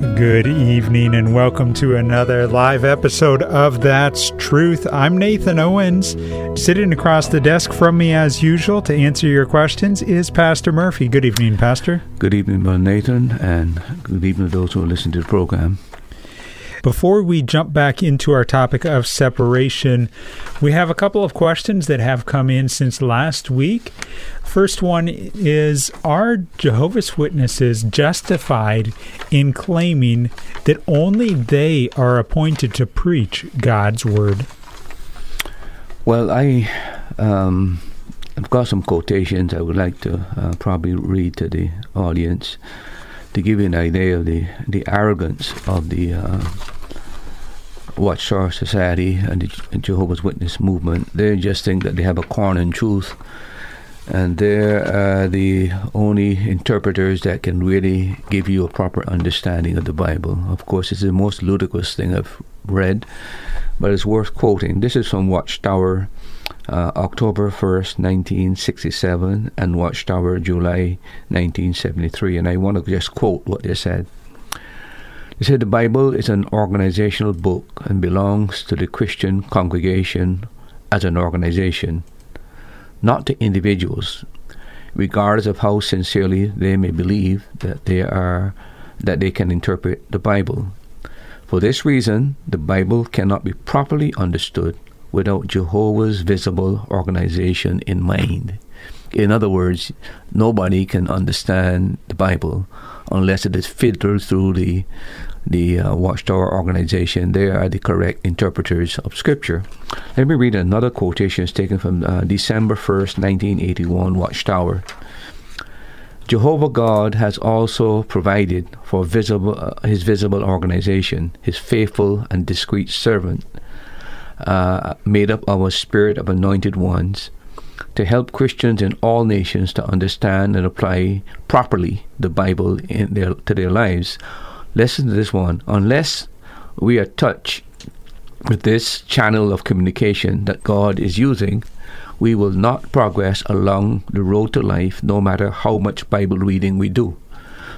Good evening and welcome to another live episode of That's Truth. I'm Nathan Owens. Sitting across the desk from me, as usual, to answer your questions is Pastor Murphy. Good evening, Pastor. Good evening, Brother Nathan, and good evening to those who are listening to the program. Before we jump back into our topic of separation, we have a couple of questions that have come in since last week. First one is Are Jehovah's Witnesses justified in claiming that only they are appointed to preach God's word? Well, I. Um, I've got some quotations I would like to uh, probably read to the audience to give you an idea of the, the arrogance of the uh, Watchtower Society and the Jehovah's Witness movement. They just think that they have a corner in truth, and they're uh, the only interpreters that can really give you a proper understanding of the Bible. Of course, it's the most ludicrous thing I've read, but it's worth quoting. This is from Watchtower. Uh, October 1st, 1967, and Watchtower, July 1973. And I want to just quote what they said. They said the Bible is an organizational book and belongs to the Christian congregation as an organization, not to individuals, regardless of how sincerely they may believe that they are that they can interpret the Bible. For this reason, the Bible cannot be properly understood without Jehovah's visible organization in mind. In other words, nobody can understand the Bible unless it is filtered through the the uh, Watchtower organization. They are the correct interpreters of Scripture. Let me read another quotation taken from uh, December 1st, 1981, Watchtower. Jehovah God has also provided for visible, uh, his visible organization, his faithful and discreet servant, uh, made up of a spirit of anointed ones, to help Christians in all nations to understand and apply properly the Bible in their, to their lives. Listen to this one. Unless we are touched with this channel of communication that God is using, we will not progress along the road to life no matter how much Bible reading we do.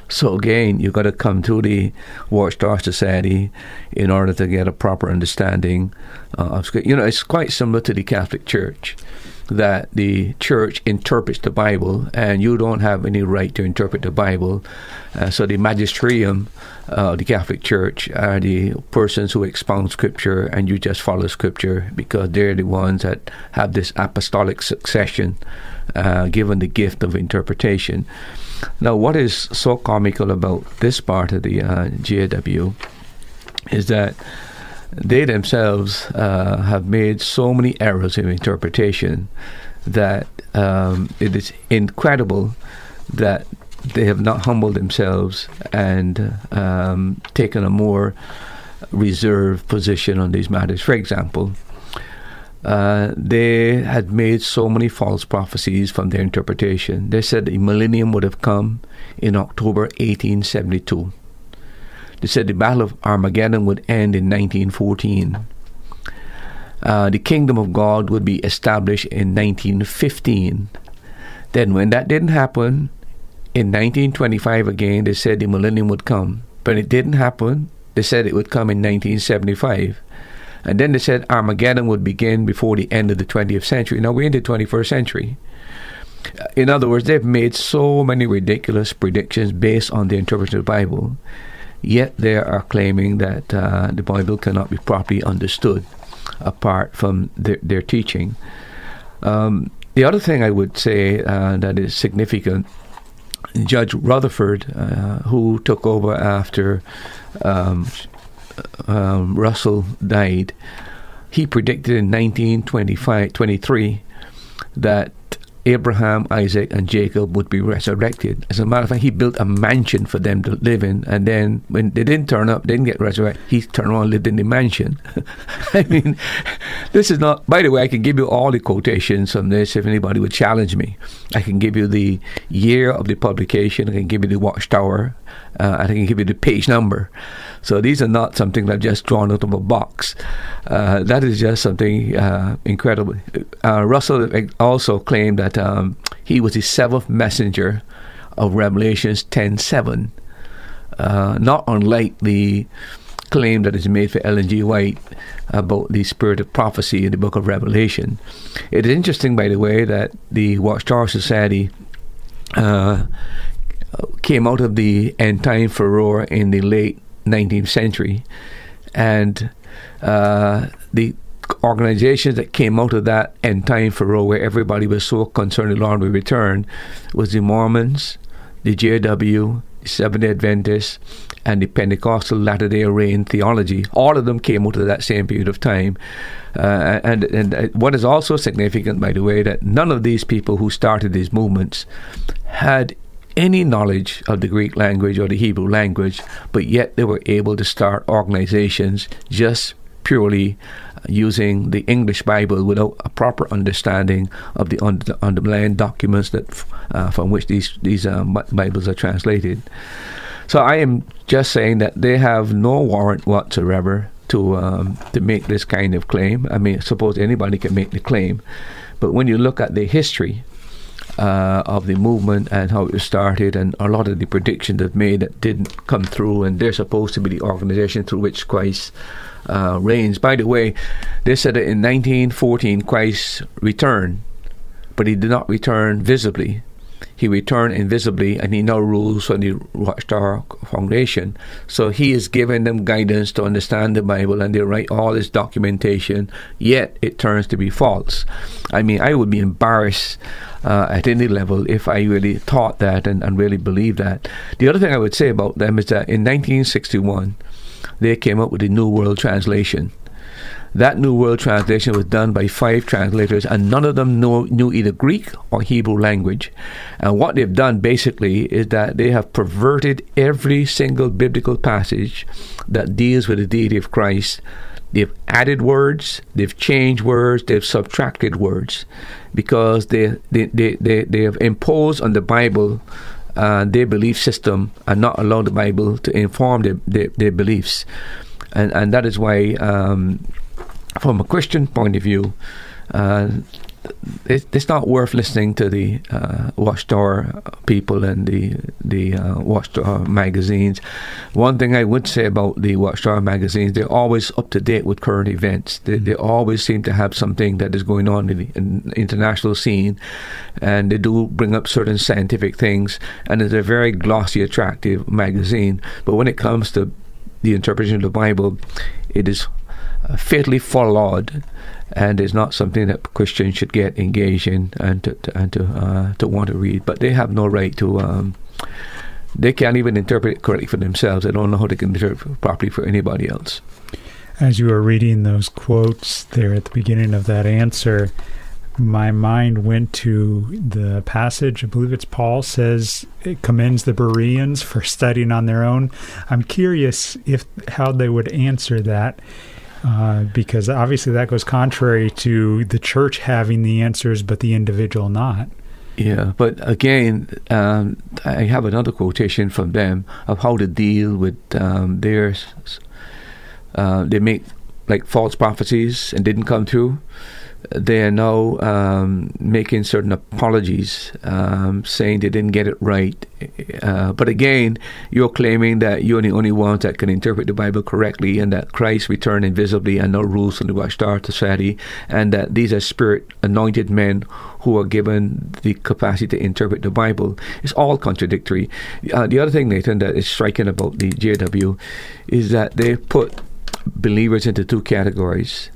So again, you've got to come to the Watchtower Society in order to get a proper understanding uh. You know, it's quite similar to the Catholic Church that the church interprets the Bible, and you don't have any right to interpret the Bible. Uh, so the magisterium, uh, the Catholic Church, are the persons who expound Scripture, and you just follow Scripture because they're the ones that have this apostolic succession, uh, given the gift of interpretation. Now, what is so comical about this part of the uh, JW is that they themselves uh, have made so many errors in interpretation that um, it is incredible that they have not humbled themselves and um, taken a more reserved position on these matters. For example, uh, they had made so many false prophecies from their interpretation. They said the millennium would have come in October 1872. They said the Battle of Armageddon would end in 1914. Uh, the kingdom of God would be established in 1915. Then, when that didn't happen, in 1925 again, they said the millennium would come. But it didn't happen. They said it would come in 1975. And then they said Armageddon would begin before the end of the 20th century. Now we're in the 21st century. In other words, they've made so many ridiculous predictions based on the interpretation of the Bible. Yet they are claiming that uh, the Bible cannot be properly understood apart from their, their teaching. Um, the other thing I would say uh, that is significant Judge Rutherford, uh, who took over after um, um, Russell died, he predicted in 1923 that Abraham, Isaac, and Jacob would be resurrected. As a matter of fact, he built a mansion for them to live in, and then when they didn't turn up, didn't get resurrected, he turned around and lived in the mansion. I mean, this is not. By the way, I can give you all the quotations from this if anybody would challenge me. I can give you the year of the publication. I can give you the watchtower. Uh, I can give you the page number. So these are not something that I've just drawn out of a box. Uh, that is just something uh, incredible. Uh, Russell also claimed that um, he was the seventh messenger of Revelations 10:7, uh, not unlike the claim that is made for Ellen G. White about the spirit of prophecy in the book of Revelation. It is interesting, by the way, that the Watchtower Society uh, came out of the end time furor in the late 19th century, and uh, the organizations that came out of that end time furor, where everybody was so concerned the Lord would return, was the Mormons, the JW, the Seventh Day Adventists, and the Pentecostal Latter Day Rain theology. All of them came out of that same period of time. Uh, and, and uh, what is also significant, by the way, that none of these people who started these movements had any knowledge of the Greek language or the Hebrew language, but yet they were able to start organizations just purely using the English Bible without a proper understanding of the underlying documents that uh, from which these these uh, Bibles are translated. So I am just saying that they have no warrant whatsoever to um, to make this kind of claim. I mean, suppose anybody can make the claim, but when you look at the history uh, of the movement and how it started, and a lot of the predictions they've made that didn't come through, and they're supposed to be the organization through which Christ uh, reigns. By the way, they said that in 1914 Christ returned, but he did not return visibly. He returned invisibly, and he now rules from the Watchtower Foundation. So he is giving them guidance to understand the Bible, and they write all this documentation. Yet it turns to be false. I mean, I would be embarrassed uh, at any level if I really thought that and, and really believed that. The other thing I would say about them is that in 1961 they came up with the New World Translation. That New World Translation was done by five translators, and none of them know, knew either Greek or Hebrew language. And what they've done basically is that they have perverted every single biblical passage that deals with the deity of Christ. They've added words, they've changed words, they've subtracted words because they, they, they, they, they have imposed on the Bible uh, their belief system and not allow the Bible to inform their, their, their beliefs. And, and that is why um, from a Christian point of view, uh, it, it's not worth listening to the uh, Watchtower people and the the uh, Watchtower magazines. One thing I would say about the Watchtower magazines, they're always up to date with current events. They, they always seem to have something that is going on in the in international scene, and they do bring up certain scientific things. And it's a very glossy, attractive magazine. But when it comes to the interpretation of the Bible, it is fatally flawed and it's not something that Christians should get engaged in and to, to and to uh, to want to read. But they have no right to. Um, they can't even interpret it correctly for themselves. They don't know how to interpret it properly for anybody else. As you were reading those quotes there at the beginning of that answer, my mind went to the passage. I believe it's Paul says it commends the Bereans for studying on their own. I'm curious if how they would answer that uh, because obviously that goes contrary to the church having the answers, but the individual not. Yeah, but again, um, I have another quotation from them of how to deal with um, their. Uh, they make like false prophecies and didn't come true. They are now um, making certain apologies, um, saying they didn't get it right. Uh, but again, you're claiming that you're the only ones that can interpret the Bible correctly, and that Christ returned invisibly and no rules from the Watchtower Society, and that these are spirit anointed men who are given the capacity to interpret the Bible. It's all contradictory. Uh, the other thing, Nathan, that is striking about the JW is that they put believers into two categories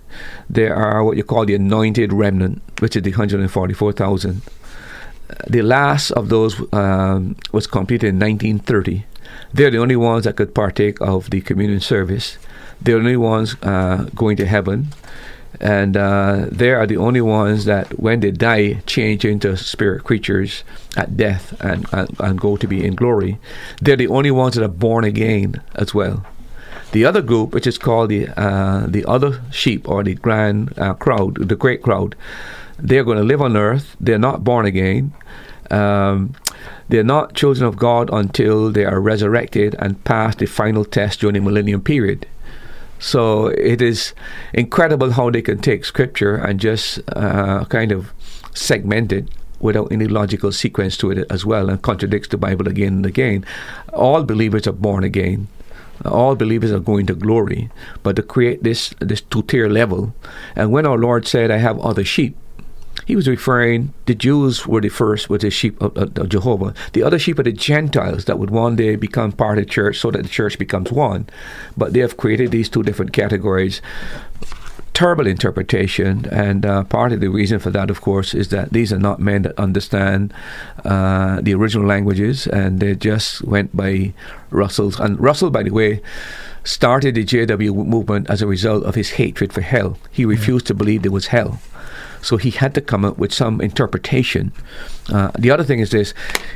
there are what you call the anointed remnant, which is the 144,000. The last of those um, was completed in 1930. They're the only ones that could partake of the communion service. They're the only ones uh, going to heaven. And uh, they are the only ones that, when they die, change into spirit creatures at death and, and, and go to be in glory. They're the only ones that are born again as well. The other group, which is called the uh, the other sheep or the grand uh, crowd, the great crowd, they're going to live on earth. They're not born again. Um, they're not children of God until they are resurrected and pass the final test during the millennium period. So it is incredible how they can take scripture and just uh, kind of segment it without any logical sequence to it as well and contradicts the Bible again and again. All believers are born again all believers are going to glory, but to create this this two tier level. And when our Lord said, "I have other sheep," He was referring the Jews were the first with the sheep of, of, of, Jehovah. The other sheep are the Gentiles that would one day become part of the church, so that the church becomes one. But they have created these two different categories terrible interpretation, and uh, part of the reason for that, of course, is that these are not men that understand uh, the original languages, and they just went by Russell's. And Russell, by the way, started the JW movement as a result of his hatred for hell. He refused to believe there was hell. So he had to come up with some interpretation. Uh, the other thing is this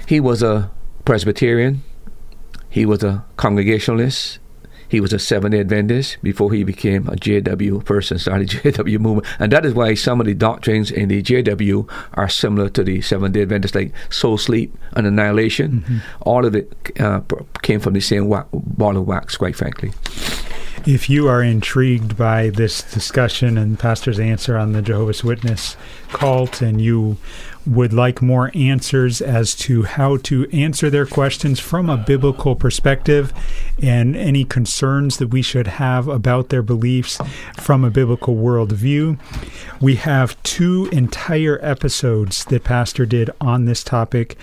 he was a Presbyterian, he was a Congregationalist, he was a Seventh day Adventist before he became a JW person, started JW movement. And that is why some of the doctrines in the JW are similar to the Seventh day Adventist, like soul sleep and annihilation. Mm-hmm. All of it uh, came from the same wa- ball of wax, quite frankly. If you are intrigued by this discussion and Pastor's answer on the Jehovah's Witness cult, and you would like more answers as to how to answer their questions from a biblical perspective and any concerns that we should have about their beliefs from a biblical worldview. We have two entire episodes that Pastor did on this topic.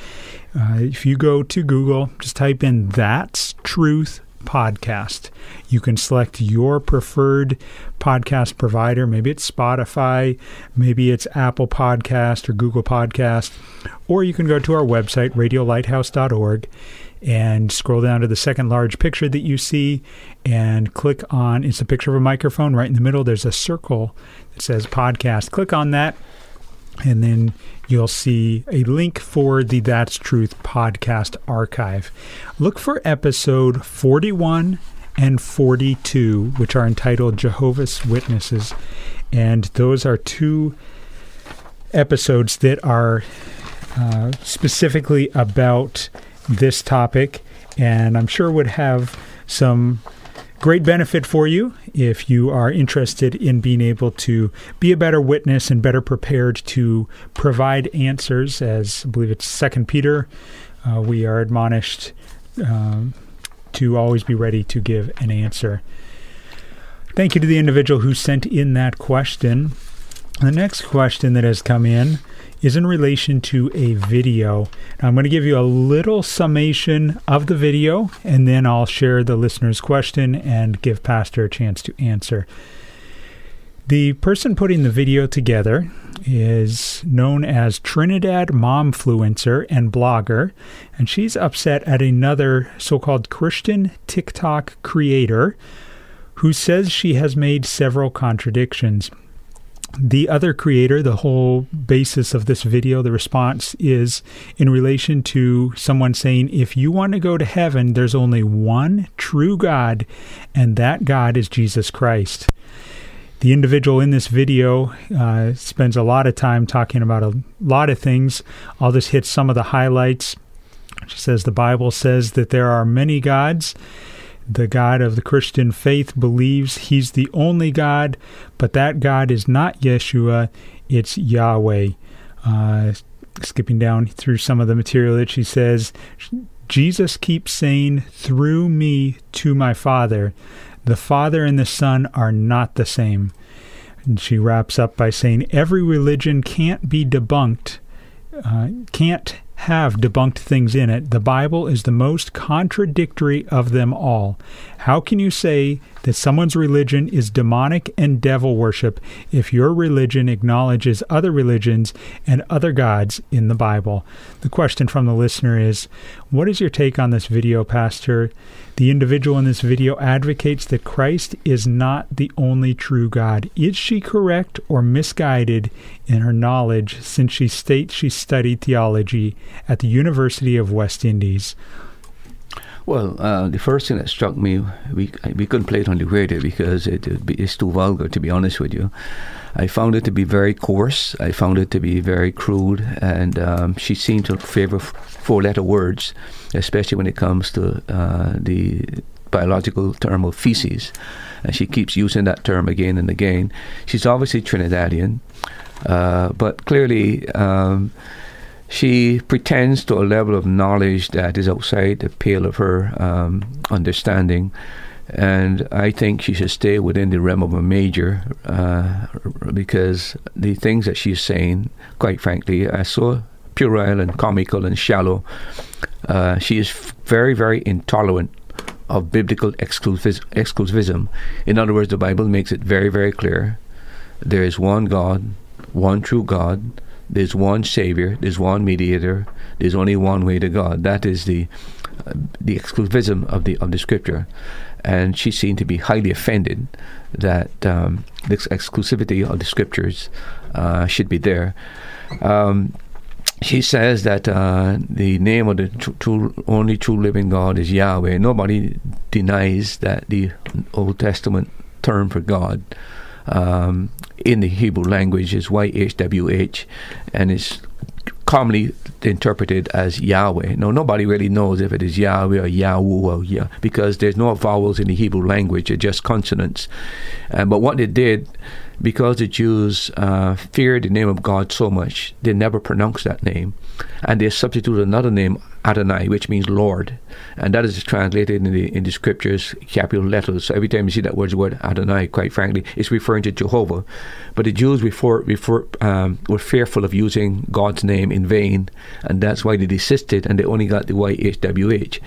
Uh, if you go to Google, just type in That's Truth podcast. You can select your preferred podcast provider. Maybe it's Spotify, maybe it's Apple Podcast or Google Podcast, or you can go to our website, radiolighthouse.org, and scroll down to the second large picture that you see and click on it's a picture of a microphone. Right in the middle, there's a circle that says podcast. Click on that and then you'll see a link for the That's Truth podcast archive. Look for episode 41 and 42, which are entitled Jehovah's Witnesses. And those are two episodes that are uh, specifically about this topic, and I'm sure would have some great benefit for you if you are interested in being able to be a better witness and better prepared to provide answers. As I believe it's Second Peter, uh, we are admonished um, to always be ready to give an answer. Thank you to the individual who sent in that question. The next question that has come in is in relation to a video. Now, I'm going to give you a little summation of the video, and then I'll share the listener's question and give Pastor a chance to answer. The person putting the video together is known as Trinidad Momfluencer and blogger, and she's upset at another so called Christian TikTok creator who says she has made several contradictions the other creator, the whole basis of this video, the response is in relation to someone saying, if you want to go to heaven, there's only one true God, and that God is Jesus Christ. The individual in this video uh, spends a lot of time talking about a lot of things. I'll just hit some of the highlights. She says the Bible says that there are many gods the God of the Christian faith believes he's the only God, but that God is not Yeshua, it's Yahweh. Uh, skipping down through some of the material that she says, Jesus keeps saying, through me to my Father. The Father and the Son are not the same. And she wraps up by saying, every religion can't be debunked, uh, can't have debunked things in it. The Bible is the most contradictory of them all. How can you say that someone's religion is demonic and devil worship if your religion acknowledges other religions and other gods in the Bible? The question from the listener is What is your take on this video, Pastor? The individual in this video advocates that Christ is not the only true God. Is she correct or misguided in her knowledge since she states she studied theology at the University of West Indies? Well, uh, the first thing that struck me, we we couldn't play it on the radio because it, it's too vulgar. To be honest with you, I found it to be very coarse. I found it to be very crude, and um, she seemed to favor four-letter words, especially when it comes to uh, the biological term of feces. And she keeps using that term again and again. She's obviously Trinidadian, uh, but clearly. Um, she pretends to a level of knowledge that is outside the pale of her um, understanding. And I think she should stay within the realm of a major uh, because the things that she's saying, quite frankly, are so puerile and comical and shallow. Uh, she is very, very intolerant of biblical exclusiv- exclusivism. In other words, the Bible makes it very, very clear there is one God, one true God there's one Savior, there's one mediator, there's only one way to God. That is the uh, the exclusivism of the of the Scripture, and she seemed to be highly offended that um, this exclusivity of the Scriptures uh, should be there. Um, she says that uh, the name of the true, true, only true living God is Yahweh. Nobody denies that the Old Testament term for God um, in the Hebrew language is YHWH, and it's commonly interpreted as Yahweh. Now, nobody really knows if it is Yahweh or Yahweh or Yah, because there's no vowels in the Hebrew language, it's just consonants. Uh, but what they did, because the Jews uh, feared the name of God so much, they never pronounced that name. And they substituted another name, Adonai, which means Lord. And that is translated in the, in the scriptures, capital letters. So every time you see that word, word Adonai, quite frankly, it's referring to Jehovah. But the Jews before, before um, were fearful of using God's name in vain, and that's why they desisted and they only got the YHWH.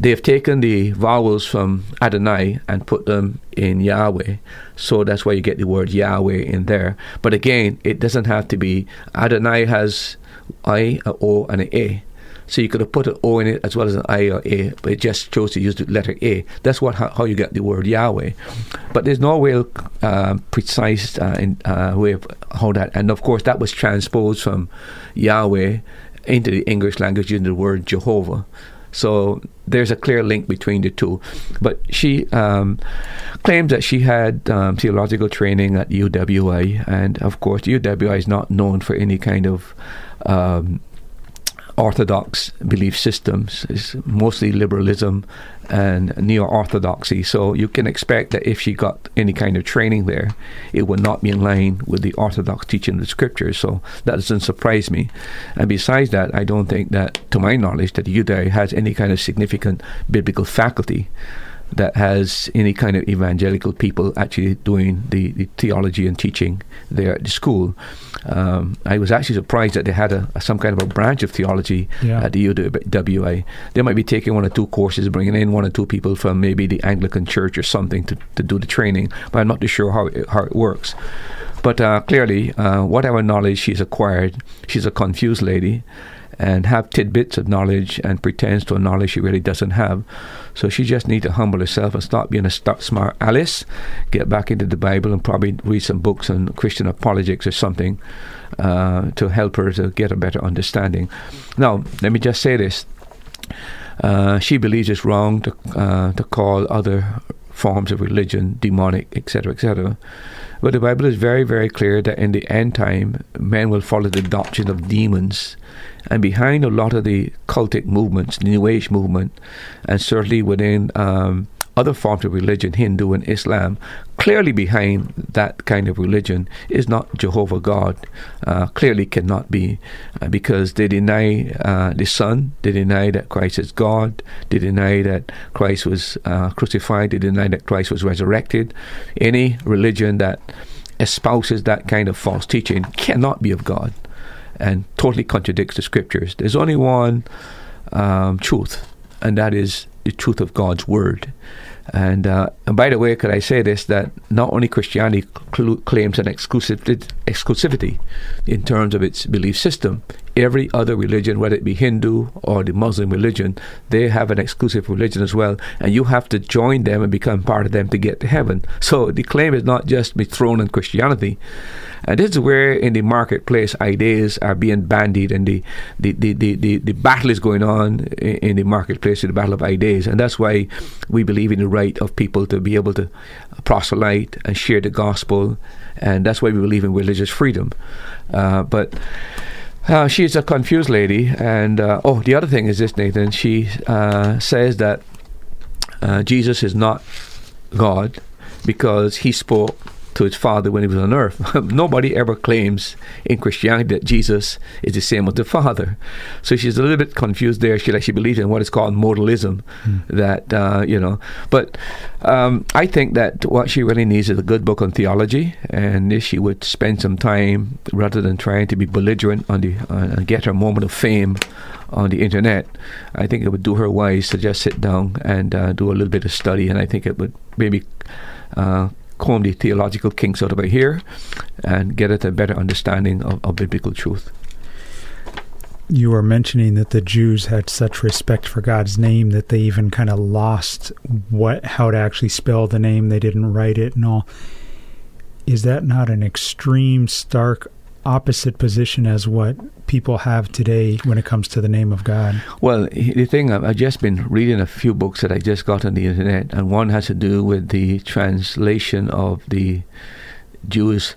They have taken the vowels from Adonai and put them in Yahweh. So that's why you get the word Yahweh in there. But again, it doesn't have to be. Adonai has I, a O, and an A. So you could have put an O in it as well as an I or A, but it just chose to use the letter A. That's what how, how you get the word Yahweh. But there's no real uh, precise uh, in, uh, way of how that. And of course, that was transposed from Yahweh into the English language using the word Jehovah. So there's a clear link between the two. But she um, claims that she had um, theological training at UWI, and of course, UWI is not known for any kind of um, orthodox belief systems. It's mostly liberalism and neo orthodoxy. So you can expect that if she got any kind of training there, it would not be in line with the orthodox teaching of the scriptures. So that doesn't surprise me. And besides that, I don't think that, to my knowledge, that UWI has any kind of significant biblical faculty that has any kind of evangelical people actually doing the, the theology and teaching there at the school. Um, I was actually surprised that they had a, a some kind of a branch of theology yeah. at the UWI. They might be taking one or two courses, bringing in one or two people from maybe the Anglican Church or something to, to do the training, but I'm not too sure how it, how it works. But uh, clearly, uh, whatever knowledge she's acquired, she's a confused lady and have tidbits of knowledge and pretends to a knowledge she really doesn't have. So she just needs to humble herself and stop being a smart Alice, get back into the Bible and probably read some books on Christian apologetics or something uh, to help her to get a better understanding. Now, let me just say this. Uh, she believes it's wrong to uh, to call other forms of religion demonic, etc., etc. But the Bible is very, very clear that in the end time, men will follow the doctrine of demons and behind a lot of the cultic movements, the New Age movement, and certainly within um, other forms of religion, Hindu and Islam, clearly behind that kind of religion is not Jehovah God. Uh, clearly cannot be, uh, because they deny uh, the Son, they deny that Christ is God, they deny that Christ was uh, crucified, they deny that Christ was resurrected. Any religion that espouses that kind of false teaching cannot be of God and totally contradicts the scriptures. There's only one um, truth, and that is the truth of God's word. And, uh, and by the way, could I say this that not only Christianity cl- claims an exclusivity, exclusivity in terms of its belief system, every other religion, whether it be Hindu or the Muslim religion, they have an exclusive religion as well, and you have to join them and become part of them to get to heaven. So the claim is not just be thrown in Christianity. And this is where in the marketplace ideas are being bandied and the, the, the, the, the, the battle is going on in, in the marketplace, the battle of ideas. And that's why we believe in the right of people to be able to proselyte and share the gospel. And that's why we believe in religious freedom. Uh, but uh, she is a confused lady. And uh, oh, the other thing is this, Nathan. She uh, says that uh, Jesus is not God because he spoke to his father when he was on earth. Nobody ever claims in Christianity that Jesus is the same as the Father. So she's a little bit confused there. She like she believes in what is called modalism. Mm. That uh, you know, but um, I think that what she really needs is a good book on theology, and if she would spend some time rather than trying to be belligerent on the uh, and get her moment of fame on the internet, I think it would do her wise to just sit down and uh, do a little bit of study, and I think it would maybe uh, comb the theological kinks out of her hair and get at a better understanding of, of biblical truth. You were mentioning that the Jews had such respect for God's name that they even kind of lost what how to actually spell the name. They didn't write it and all. Is that not an extreme, stark opposite position as what people have today when it comes to the name of God? Well, the thing, I've just been reading a few books that I just got on the internet, and one has to do with the translation of the Jews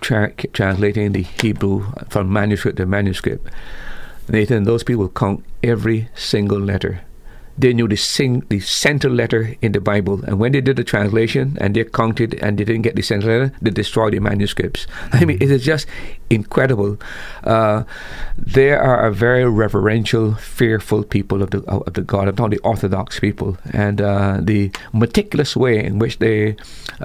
tra- translating the Hebrew from manuscript to manuscript. Nathan, those people count every single letter they knew the, sing, the center letter in the Bible. And when they did the translation and they counted and they didn't get the center letter, they destroyed the manuscripts. Mm-hmm. I mean, it is just incredible. Uh, they are a very reverential, fearful people of the, of the God, of the Orthodox people. And uh, the meticulous way in which they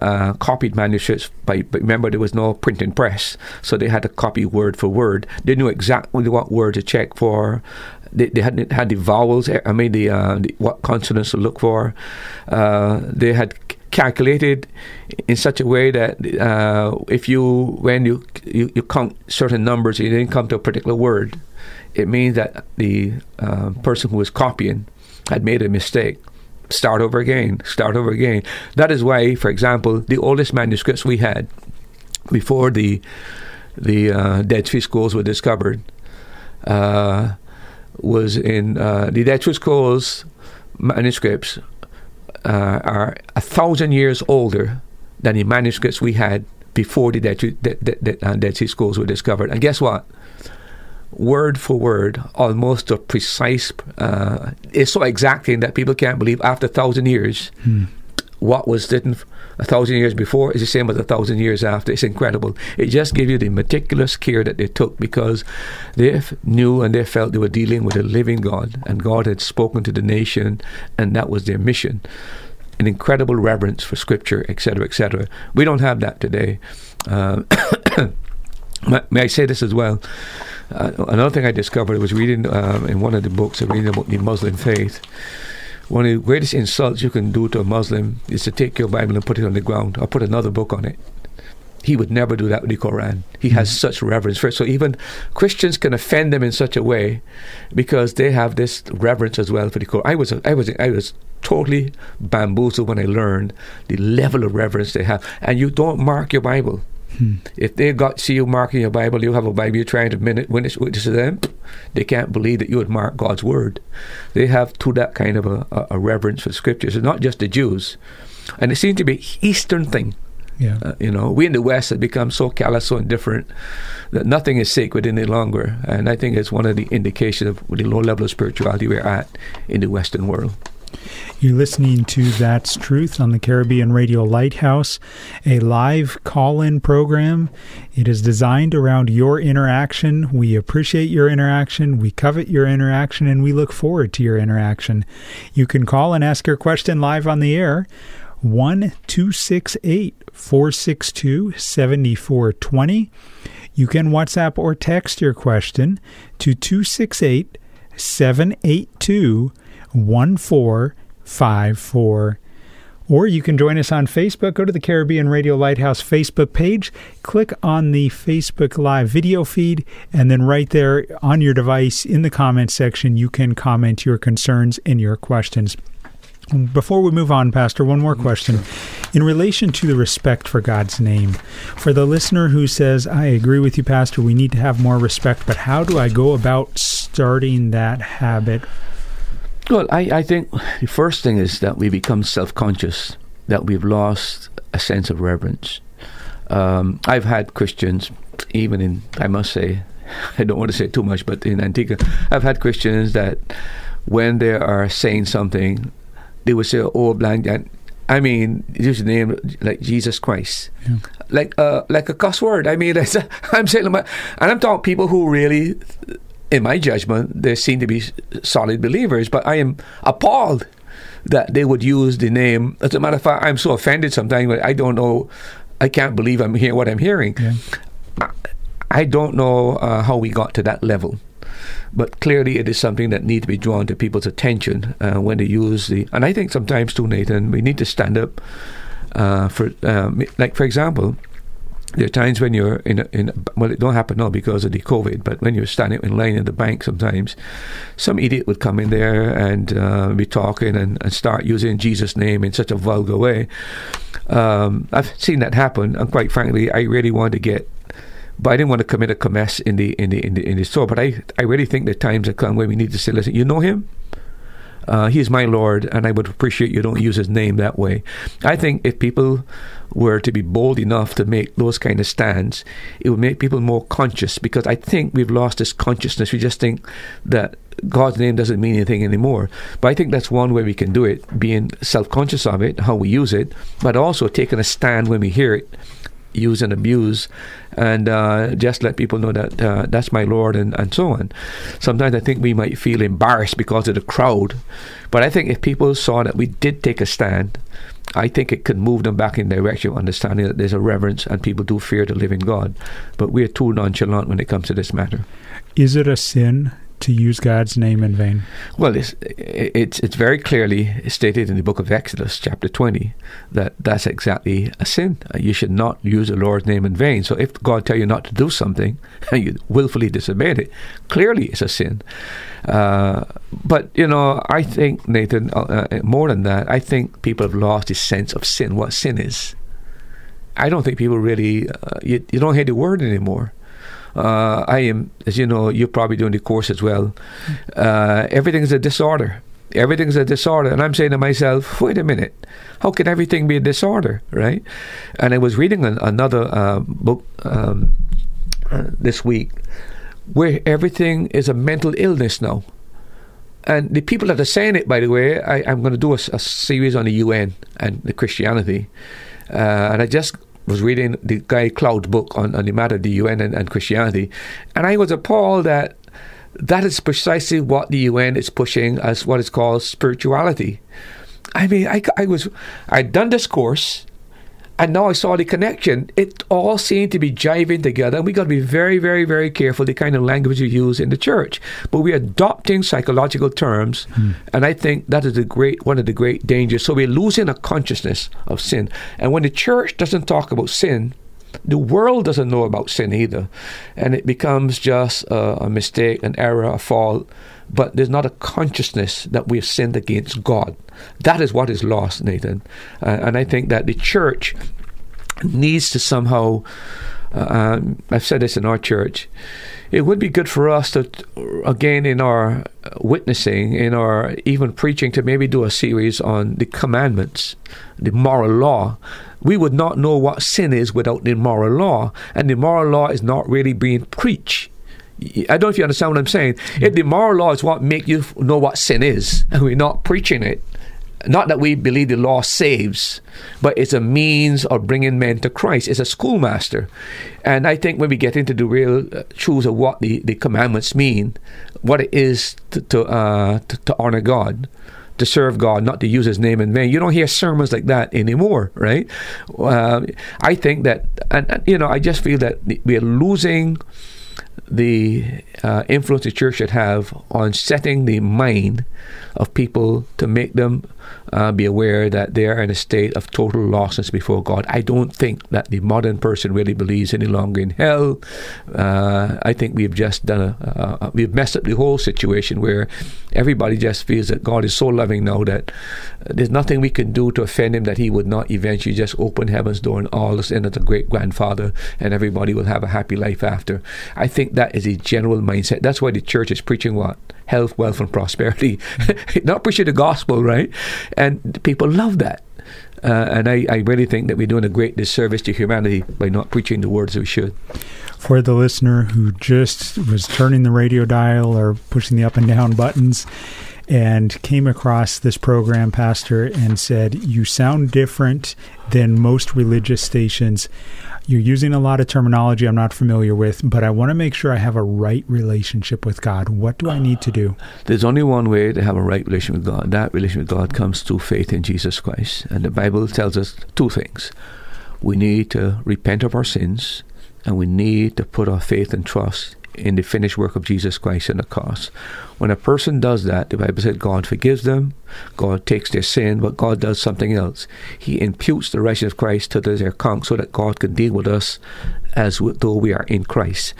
uh, copied manuscripts, by, remember, there was no printing press, so they had to copy word for word. They knew exactly what word to check for they, they had had the vowels. I mean, the, uh, the what consonants to look for. Uh, they had calculated in such a way that uh, if you when you, you, you count certain numbers, you didn't come to a particular word, it means that the uh, person who was copying had made a mistake. Start over again. Start over again. That is why, for example, the oldest manuscripts we had before the the uh, Dead Sea Scrolls were discovered. Uh, was in uh, the Dead Sea Scrolls manuscripts uh, are a thousand years older than the manuscripts we had before the Dead, Dead, uh, Dead Sea Scrolls were discovered. And guess what? Word for word, almost a precise, uh, it's so exacting that people can't believe after a thousand years hmm what was written a thousand years before is the same as a thousand years after. It's incredible. It just gives you the meticulous care that they took because they knew and they felt they were dealing with a living God, and God had spoken to the nation, and that was their mission. An incredible reverence for Scripture, etc., etc. We don't have that today. Uh, may I say this as well? Uh, another thing I discovered was reading um, in one of the books, reading about the Muslim faith one of the greatest insults you can do to a Muslim is to take your Bible and put it on the ground or put another book on it. He would never do that with the Quran. He mm-hmm. has such reverence for it. So even Christians can offend them in such a way because they have this reverence as well for the Quran. I was, I was, I was totally bamboozled when I learned the level of reverence they have. And you don't mark your Bible. Hmm. If they got see you marking your Bible, you have a Bible, you're trying to witness, witness to them, they can't believe that you would mark God's word. They have to that kind of a, a, a reverence for scriptures. It's not just the Jews, and it seems to be Eastern thing. Yeah. Uh, you know, we in the West have become so callous, so indifferent that nothing is sacred any longer. And I think it's one of the indications of the low level of spirituality we're at in the Western world. You're listening to That's Truth on the Caribbean Radio Lighthouse, a live call in program. It is designed around your interaction. We appreciate your interaction, we covet your interaction, and we look forward to your interaction. You can call and ask your question live on the air. 1 268 462 7420. You can WhatsApp or text your question to 268 782 1454. Or you can join us on Facebook. Go to the Caribbean Radio Lighthouse Facebook page, click on the Facebook Live video feed, and then right there on your device in the comment section, you can comment your concerns and your questions. Before we move on, Pastor, one more mm-hmm. question. In relation to the respect for God's name, for the listener who says, I agree with you, Pastor, we need to have more respect, but how do I go about starting that habit? Well, I, I think the first thing is that we become self conscious, that we've lost a sense of reverence. Um, I've had Christians, even in, I must say, I don't want to say too much, but in Antigua, I've had Christians that when they are saying something, they would say, "Oh, blank." I mean, use the name like Jesus Christ, yeah. like uh, like a cuss word. I mean, I'm saying, and I'm talking people who really, in my judgment, they seem to be solid believers. But I am appalled that they would use the name. As a matter of fact, I'm so offended sometimes. But I don't know. I can't believe I'm hearing what I'm hearing. Yeah. I, I, don't know uh, how we got to that level. But clearly, it is something that needs to be drawn to people's attention uh, when they use the. And I think sometimes too, Nathan, we need to stand up uh, for, um, like for example, there are times when you're in in well, it don't happen now because of the COVID, but when you're standing in line in the bank, sometimes some idiot would come in there and uh, be talking and, and start using Jesus' name in such a vulgar way. Um, I've seen that happen, and quite frankly, I really want to get but I didn't want to commit a commerce in the in the in the in the store. But I I really think the times have come where we need to say, listen, you know him. Uh, he is my Lord, and I would appreciate you don't use his name that way. I think if people were to be bold enough to make those kind of stands, it would make people more conscious because I think we've lost this consciousness. We just think that God's name doesn't mean anything anymore. But I think that's one way we can do it, being self conscious of it, how we use it, but also taking a stand when we hear it use and abuse, and uh, just let people know that uh, that's my Lord and, and so on. Sometimes I think we might feel embarrassed because of the crowd, but I think if people saw that we did take a stand, I think it could move them back in the direction of understanding that there's a reverence and people do fear the living God. But we're too nonchalant when it comes to this matter. Is it a sin to use God's name in vain? Well, it's, it's, it's very clearly stated in the book of Exodus, chapter 20, that that's exactly a sin. You should not use the Lord's name in vain. So if God tell you not to do something and you willfully disobey it, clearly it's a sin. Uh, but, you know, I think, Nathan, uh, uh, more than that, I think people have lost the sense of sin, what sin is. I don't think people really, uh, you, you don't hear the word anymore uh, I am, as you know, you're probably doing the course as well. Uh, everything's a disorder. Everything's a disorder. And I'm saying to myself, wait a minute, how can everything be a disorder, right? And I was reading an, another uh, book um, uh, this week where everything is a mental illness now. And the people that are saying it, by the way, I, am going to do a, a, series on the UN and the Christianity. Uh, and I just was reading the Guy Cloud book on, on the matter of the UN and, and Christianity, and I was appalled that that is precisely what the UN is pushing as what is called spirituality. I mean, I, I was I'd done this course and now I saw the connection. It all seemed to be jiving together. And we got to be very, very, very careful the kind of language we use in the church. But we're adopting psychological terms, mm. and I think that is the great one of the great dangers. So we're losing a consciousness of sin. And when the church doesn't talk about sin, the world doesn't know about sin either, and it becomes just a, a mistake, an error, a fault. But there's not a consciousness that we have sinned against God. That is what is lost, Nathan. Uh, and I think that the church needs to somehow. Uh, um, I've said this in our church. It would be good for us to, again, in our witnessing, in our even preaching, to maybe do a series on the commandments, the moral law. We would not know what sin is without the moral law, and the moral law is not really being preached I don't know if you understand what I'm saying. If the moral law is what make you know what sin is, and we're not preaching it, not that we believe the law saves, but it's a means of bringing men to Christ. It's a schoolmaster. And I think when we get into the real uh, truths of what the, the commandments mean, what it is to, to, uh, to, to honor God, to serve God, not to use His name in vain. You don't hear sermons like that anymore, right? Uh, I think that, and, and, you know, I just feel that we are losing the uh, influence the church should have on setting the mind of people to make them uh, be aware that they are in a state of total lostness before God. I don't think that the modern person really believes any longer in hell. Uh, I think we've just done a, uh, we've messed up the whole situation where everybody just feels that God is so loving now that there's nothing we can do to offend Him that He would not eventually just open heaven's door and all us in as a great grandfather and everybody will have a happy life after. I think that is a general mindset. That's why the church is preaching what? Health, wealth, and prosperity. not preaching the gospel, right? And people love that. Uh, and I, I really think that we're doing a great disservice to humanity by not preaching the words we should. For the listener who just was turning the radio dial or pushing the up and down buttons and came across this program, Pastor, and said, You sound different than most religious stations. You're using a lot of terminology I'm not familiar with, but I want to make sure I have a right relationship with God. What do I need to do? Ah, there's only one way to have a right relation with God. That relation with God comes through faith in Jesus Christ. And the Bible tells us two things. We need to repent of our sins, and we need to put our faith and trust in the finished work of Jesus Christ and the cross. When a person does that, the Bible said God forgives them, God takes their sin, but God does something else. He imputes the righteousness of Christ to their account so that God can deal with us as though we are in Christ.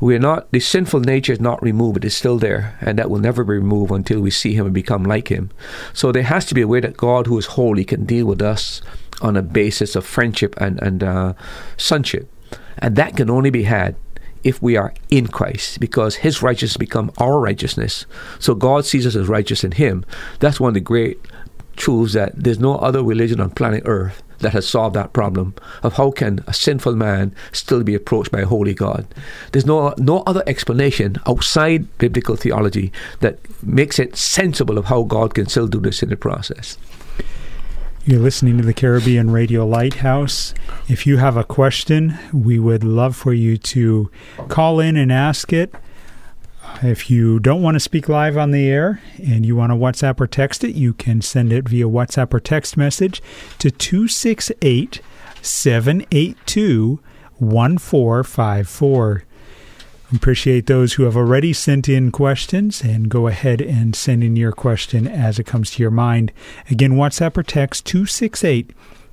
We are not the sinful nature is not removed; it is still there, and that will never be removed until we see Him and become like Him. So there has to be a way that God, who is holy, can deal with us on a basis of friendship and and uh, sonship, and that can only be had if we are in Christ, because His righteousness become our righteousness. So God sees us as righteous in Him. That's one of the great truths that there's no other religion on planet Earth that has solved that problem of how can a sinful man still be approached by a holy God. There's no no other explanation outside biblical theology that makes it sensible of how God can still do this in the process. You're listening to the Caribbean Radio Lighthouse. If you have a question, we would love for you to call in and ask it. If you don't want to speak live on the air and you want to WhatsApp or text it, you can send it via WhatsApp or text message to 268 782 1454. Appreciate those who have already sent in questions and go ahead and send in your question as it comes to your mind. Again, WhatsApp or text 268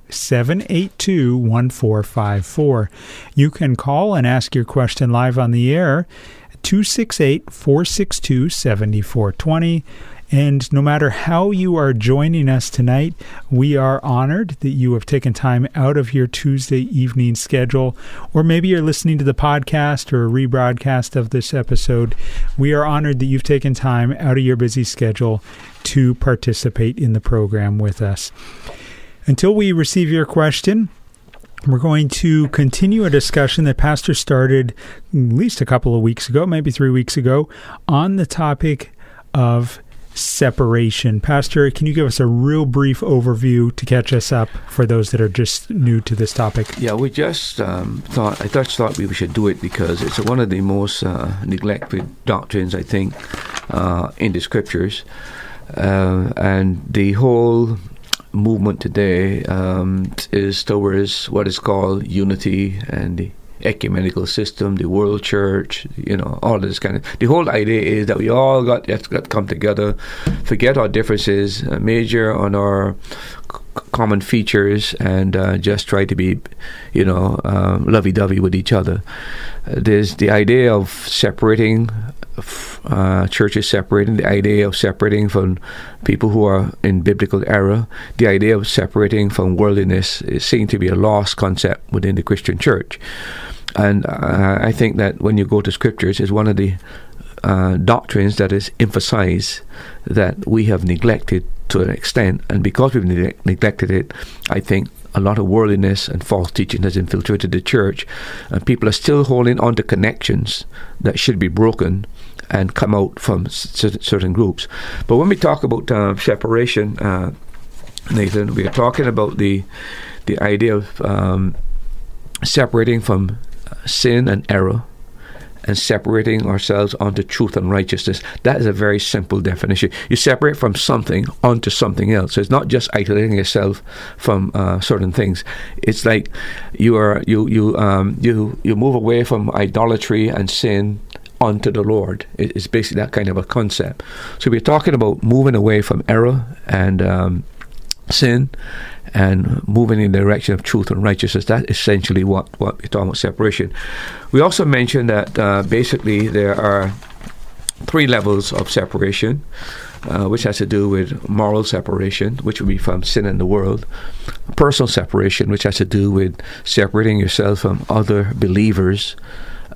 782 1454. You can call and ask your question live on the air 268 462 7420 and no matter how you are joining us tonight, we are honored that you have taken time out of your Tuesday evening schedule, or maybe you're listening to the podcast or a rebroadcast of this episode. We are honored that you've taken time out of your busy schedule to participate in the program with us. Until we receive your question, we're going to continue a discussion that Pastor started at least a couple of weeks ago, maybe three weeks ago, on the topic of separation. Pastor, can you give us a real brief overview to catch us up for those that are just new to this topic? Yeah, we just um, thought, I just thought we should do it because it's one of the most uh, neglected doctrines, I think, uh, in the scriptures. Uh, and the whole movement today um, is towards what is called unity and the ecumenical system, the world church, you know, all this kind of. The whole idea is that we all got, got to come together, forget our differences, uh, major on our c- common features, and uh, just try to be, you know, um, lovey-dovey with each other. Uh, there's the idea of separating uh, churches separating, the idea of separating from people who are in biblical error, the idea of separating from worldliness is seen to be a lost concept within the Christian church. And uh, I think that when you go to scriptures, is one of the uh, doctrines that is emphasized that we have neglected to an extent, and because we've ne- neglected it, I think a lot of worldliness and false teaching has infiltrated the church, and people are still holding on to connections that should be broken and come out from certain groups. But when we talk about uh, separation, uh, Nathan, we are talking about the the idea of um, separating from sin and error and separating ourselves onto truth and righteousness. That is a very simple definition. You separate from something onto something else. So it's not just isolating yourself from uh, certain things. It's like you are you you um, you you move away from idolatry and sin onto the Lord. It's basically that kind of a concept. So we're talking about moving away from error and um, sin and moving in the direction of truth and righteousness. That's essentially what, what we're talking about separation. We also mentioned that uh, basically there are three levels of separation. Uh, which has to do with moral separation, which would be from sin in the world, personal separation, which has to do with separating yourself from other believers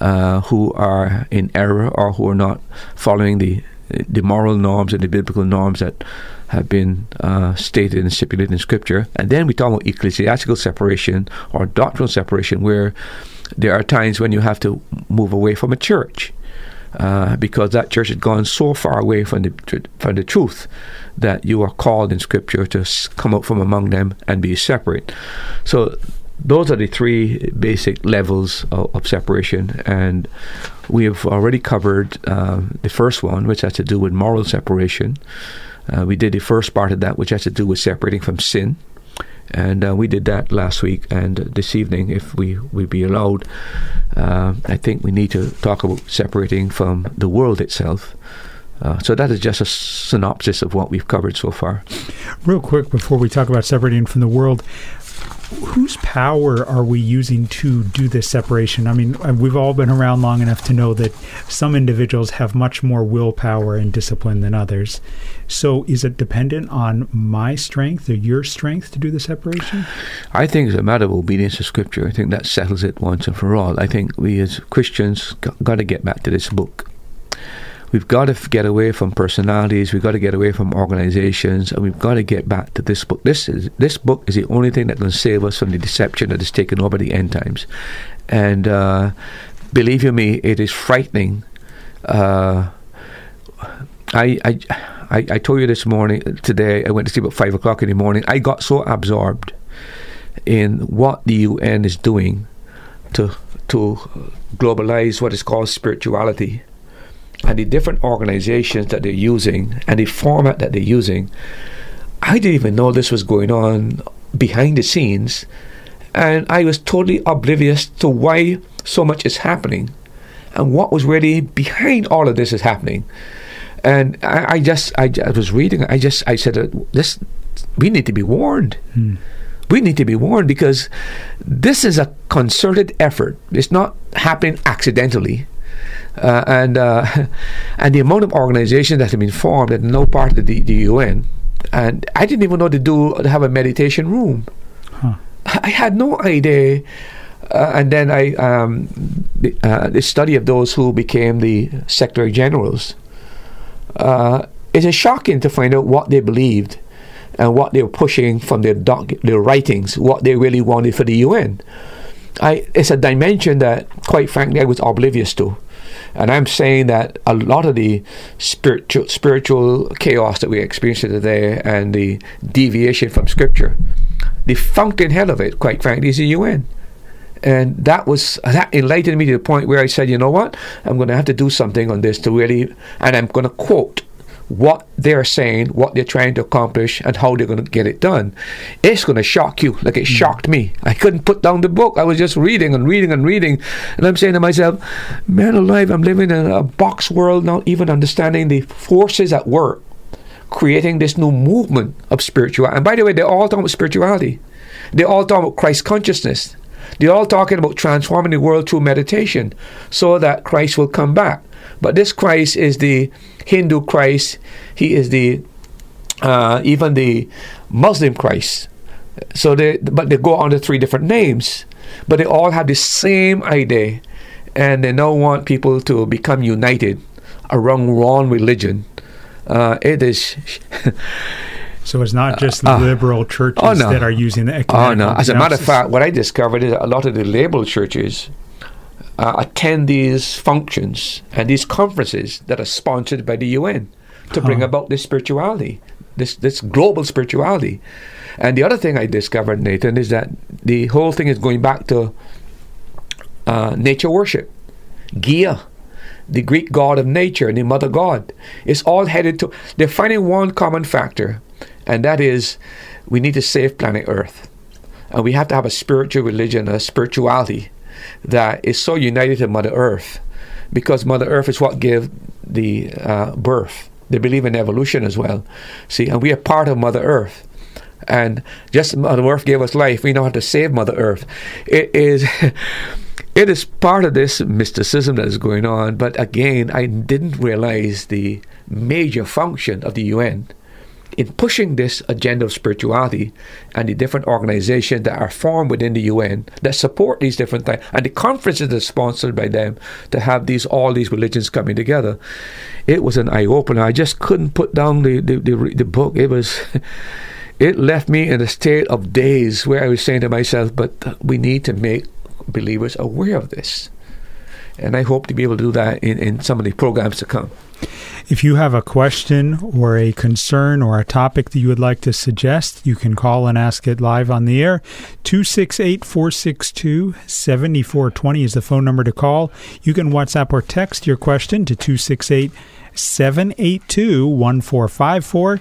uh, who are in error or who are not following the the moral norms and the biblical norms that have been uh, stated and stipulated in Scripture. And then we talk about ecclesiastical separation or doctrinal separation, where there are times when you have to move away from a church. Uh, because that church has gone so far away from the from the truth that you are called in Scripture to come out from among them and be separate. So those are the three basic levels of, of separation, and we have already covered uh, the first one, which has to do with moral separation. Uh, we did the first part of that, which has to do with separating from sin. And uh, we did that last week and this evening, if we we be allowed. Uh, I think we need to talk about separating from the world itself. Uh, so that is just a synopsis of what we've covered so far. Real quick, before we talk about separating from the world, whose power are we using to do this separation? I mean, uh, we've all been around long enough to know that some individuals have much more willpower and discipline than others. So, is it dependent on my strength or your strength to do the separation? I think it's a matter of obedience to Scripture. I think that settles it once and for all. I think we as Christians got to get back to this book we've got to get away from personalities. We've got to get away from organizations, and we've got to get back to this book. This is this book is the only thing that can save us from the deception that is taken over the end times. And uh, believe you me, it is frightening. Uh, I, I, I, I told you this morning, today, I went to sleep at 5 o'clock in the morning. I got so absorbed in what the UN is doing to, to globalize what is called spirituality and the different organizations that they're using and the format that they're using, I didn't even know this was going on behind the scenes. And I was totally oblivious to why so much is happening and what was really behind all of this is happening. And I, I just, I, I, was reading, I just, I said, uh, this, we need to be warned. Hmm. We need to be warned because this is a concerted effort. It's not happening accidentally uh, and uh, and the amount of organizations that have been formed that are no part of the, the UN, and I didn't even know to do to have a meditation room. Huh. I had no idea. Uh, and then I um, the, uh, the, study of those who became the secretary generals. Uh, it is shocking to find out what they believed and what they were pushing from their doc- their writings, what they really wanted for the UN. I, it's a dimension that, quite frankly, I was oblivious to. And I'm saying that a lot of the spiritual spiritual chaos that we experience today and the deviation from Scripture, the fucking fountainhead of it, quite frankly, is the UN. And that was that enlightened me to the point where I said, you know what, I'm going to have to do something on this to really, and I'm going to quote what they're saying, what they're trying to accomplish, and how they're going to get it done. It's going to shock you, like it hmm. shocked me. I couldn't put down the book. I was just reading and reading and reading, and I'm saying to myself, "Man alive, I'm living in a box world, not even understanding the forces at work." Creating this new movement of spirituality. And by the way, they're all talking about spirituality. They're all talking about Christ consciousness. They're all talking about transforming the world through meditation so that Christ will come back. But this Christ is the Hindu Christ. He is the uh, even the Muslim Christ. So they, but they go under three different names, but they all have the same idea, and they now want people to become united around one religion. Uh, it is. So it's not just uh, liberal churches oh, no. that are using the Oh no! As a matter of fact, what I discovered is a lot of the liberal churches uh, attend these functions and these conferences that are sponsored by the UN to bring Huh. about this spirituality, this this global spirituality. And the other thing I discovered, Nathan, is that the whole thing is going back to uh, nature worship, Gaia, the Greek god of nature and the mother god. It's all headed to. They're finding one common factor, and that is we need to save planet Earth, and we have to have a spiritual religion, a spirituality that is so united to Mother Earth, because Mother Earth is what gave the uh, birth. They believe in evolution as well. See, and we are part of Mother Earth. And just Mother Earth gave us life, we know how to save Mother Earth. It is, it is part of this mysticism that is going on. But again, I didn't realize the major function of the UN in pushing this agenda of spirituality and the different organizations that are formed within the UN that support these different things and the conferences that are sponsored by them to have these all these religions coming together. It was an eye opener. I just couldn't put down the the, the, the book. It was. It left me in a state of daze where I was saying to myself, but we need to make believers aware of this. And I hope to be able to do that in, in some of the programs to come. If you have a question or a concern or a topic that you would like to suggest, you can call and ask it live on the air. 268 462 7420 is the phone number to call. You can WhatsApp or text your question to 268 782 1454.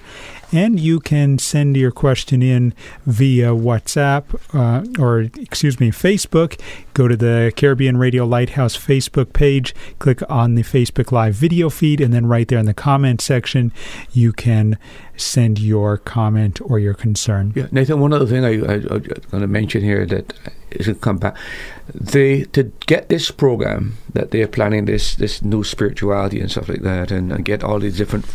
And you can send your question in via WhatsApp uh, or, excuse me, Facebook. Go to the Caribbean Radio Lighthouse Facebook page, click on the Facebook Live video feed, and then right there in the comment section, you can send your comment or your concern. Yeah, Nathan. One other thing I, I, I'm going to mention here that is going to come back. They to get this program that they're planning this this new spirituality and stuff like that, and, and get all these different.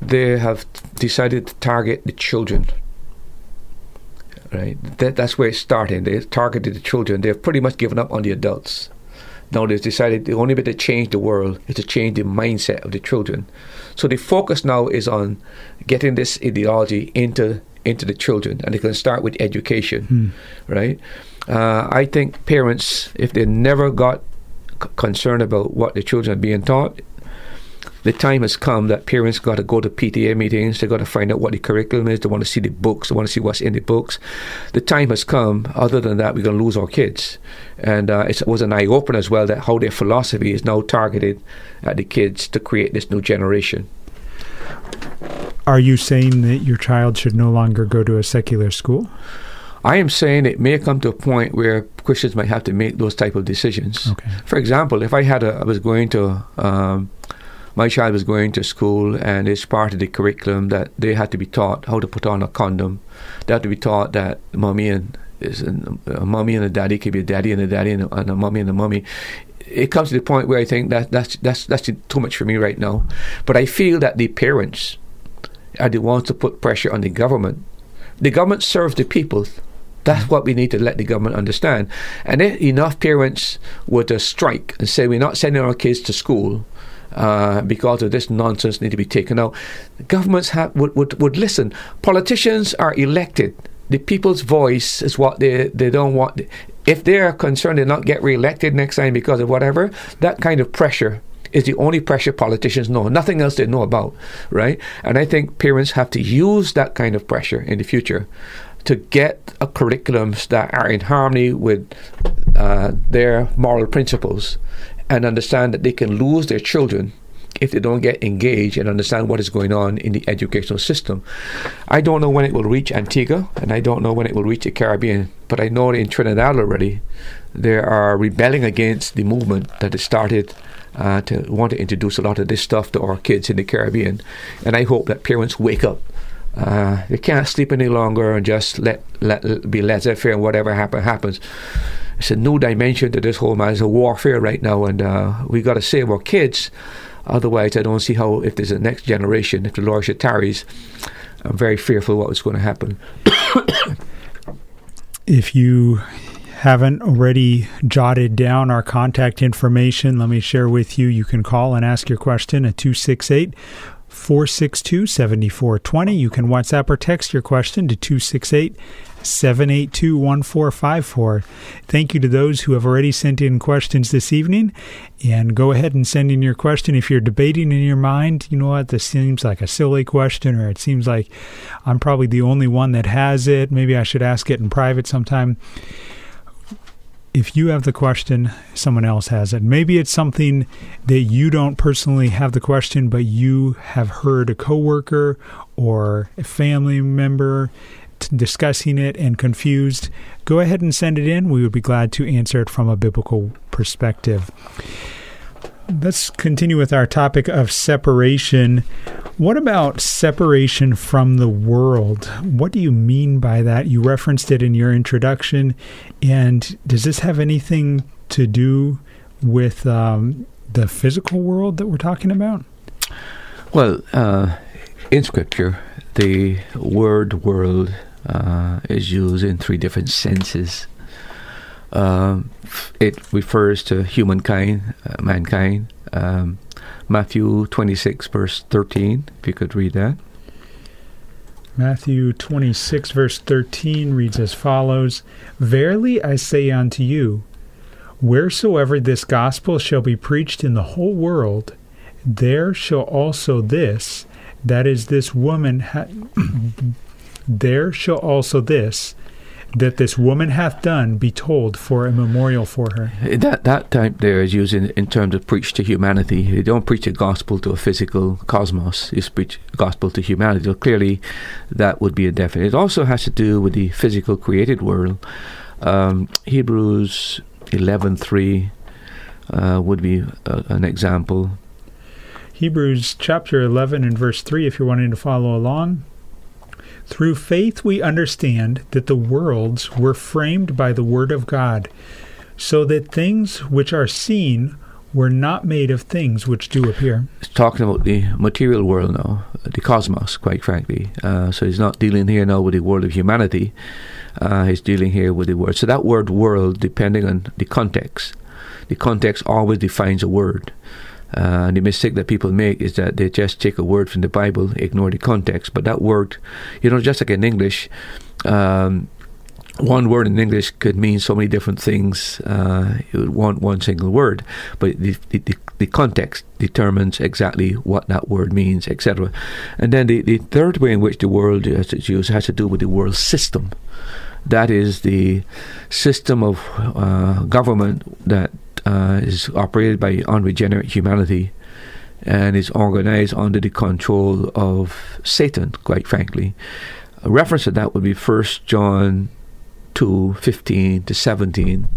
They have decided to target the children. Right, that, that's where it's starting. They targeted the children. They've pretty much given up on the adults. Now they've decided the only way to change the world is to change the mindset of the children. So the focus now is on getting this ideology into into the children, and they can start with education, right? Uh, I think parents, if they never got c- concerned about what the children are being taught, the time has come that parents got to go to PTA meetings. They got to find out what the curriculum is. They want to see the books. They want to see what's in the books. The time has come. Other than that, we're going to lose our kids. And uh, it was an eye opener as well that how their philosophy is now targeted at the kids to create this new generation. Are you saying that your child should no longer go to a secular school? I am saying it may come to a point where Christians might have to make those type of decisions. Okay. For example, if I had a, I was going to, um, my child was going to school, and it's part of the curriculum that they had to be taught how to put on a condom. They had to be taught that mommy and is an, a mommy and a daddy could be a daddy and a daddy and a, and a mommy and a mommy. It comes to the point where I think that that's that's that's too much for me right now. But I feel that the parents are the ones to put pressure on the government. The government serves the people. That's what we need to let the government understand. And if enough parents were to strike and say we're not sending our kids to school uh, because of this nonsense need to be taken out, governments have, would, would, would listen. Politicians are elected. The people's voice is what they, they don't want. If they're concerned they not get re-elected next time because of whatever, that kind of pressure is the only pressure politicians know. Nothing else they know about, right? And I think parents have to use that kind of pressure in the future to get curriculums that are in harmony with uh, their moral principles and understand that they can lose their children if they don't get engaged and understand what is going on in the educational system. I don't know when it will reach Antigua and I don't know when it will reach the Caribbean, but I know in Trinidad already they are rebelling against the movement that started uh, to want to introduce a lot of this stuff to our kids in the Caribbean. And I hope that parents wake up. Uh, they can't sleep any longer and just let, let be laissez-faire and whatever happen happens. It's a new dimension to this whole man. It's a warfare right now, and uh, we got to save our kids. Otherwise, I don't see how, if there's a next generation, if the Lord should tarries, I'm very fearful what was going to happen. If you haven't already jotted down our contact information, let me share with you. You can call and ask your question at 268 462 7420. You can WhatsApp or text your question to 268 782 1454. Thank you to those who have already sent in questions this evening. And go ahead and send in your question. If you're debating in your mind, you know what, this seems like a silly question, or it seems like I'm probably the only one that has it. Maybe I should ask it in private sometime if you have the question, someone else has it. Maybe it's something that you don't personally have the question, but you have heard a coworker or a family member discussing it and confused. Go ahead and send it in. We would be glad to answer it from a biblical perspective. Let's continue with our topic of separation. What about separation from the world? What do you mean by that? You referenced it in your introduction. And does this have anything to do with um, the physical world that we're talking about? Well, uh, in Scripture, the word world uh, is used in three different senses. Um, it refers to humankind, uh, mankind. Um, Matthew 26, verse 13, if you could read that. Matthew 26, verse 13 reads as follows Verily I say unto you, wheresoever this gospel shall be preached in the whole world, there shall also this, that is, this woman, ha- there shall also this, that this woman hath done be told for a memorial for her. That that type there is used in, in terms of preach to humanity. You don't preach the gospel to a physical cosmos. You preach gospel to humanity. So clearly, that would be a definite. It also has to do with the physical created world. Um, Hebrews eleven three uh, would be uh, an example. Hebrews chapter 11 and verse 3, if you're wanting to follow along. Through faith, we understand that the worlds were framed by the Word of God, so that things which are seen were not made of things which do appear. He's talking about the material world now, the cosmos, quite frankly. Uh, so he's not dealing here now with the world of humanity. Uh, he's dealing here with the word. So that word world, depending on the context, the context always defines a word. Uh, the mistake that people make is that they just take a word from the Bible, ignore the context. But that word, you know, just like in English, um, one word in English could mean so many different things. Uh, you would want one single word, but the, the, the context determines exactly what that word means, etc. And then the, the third way in which the word is used has to do with the world system. That is the system of uh, government that uh, is operated by unregenerate humanity and is organized under the control of Satan, quite frankly. A reference to that would be 1 John 2 15 to 17.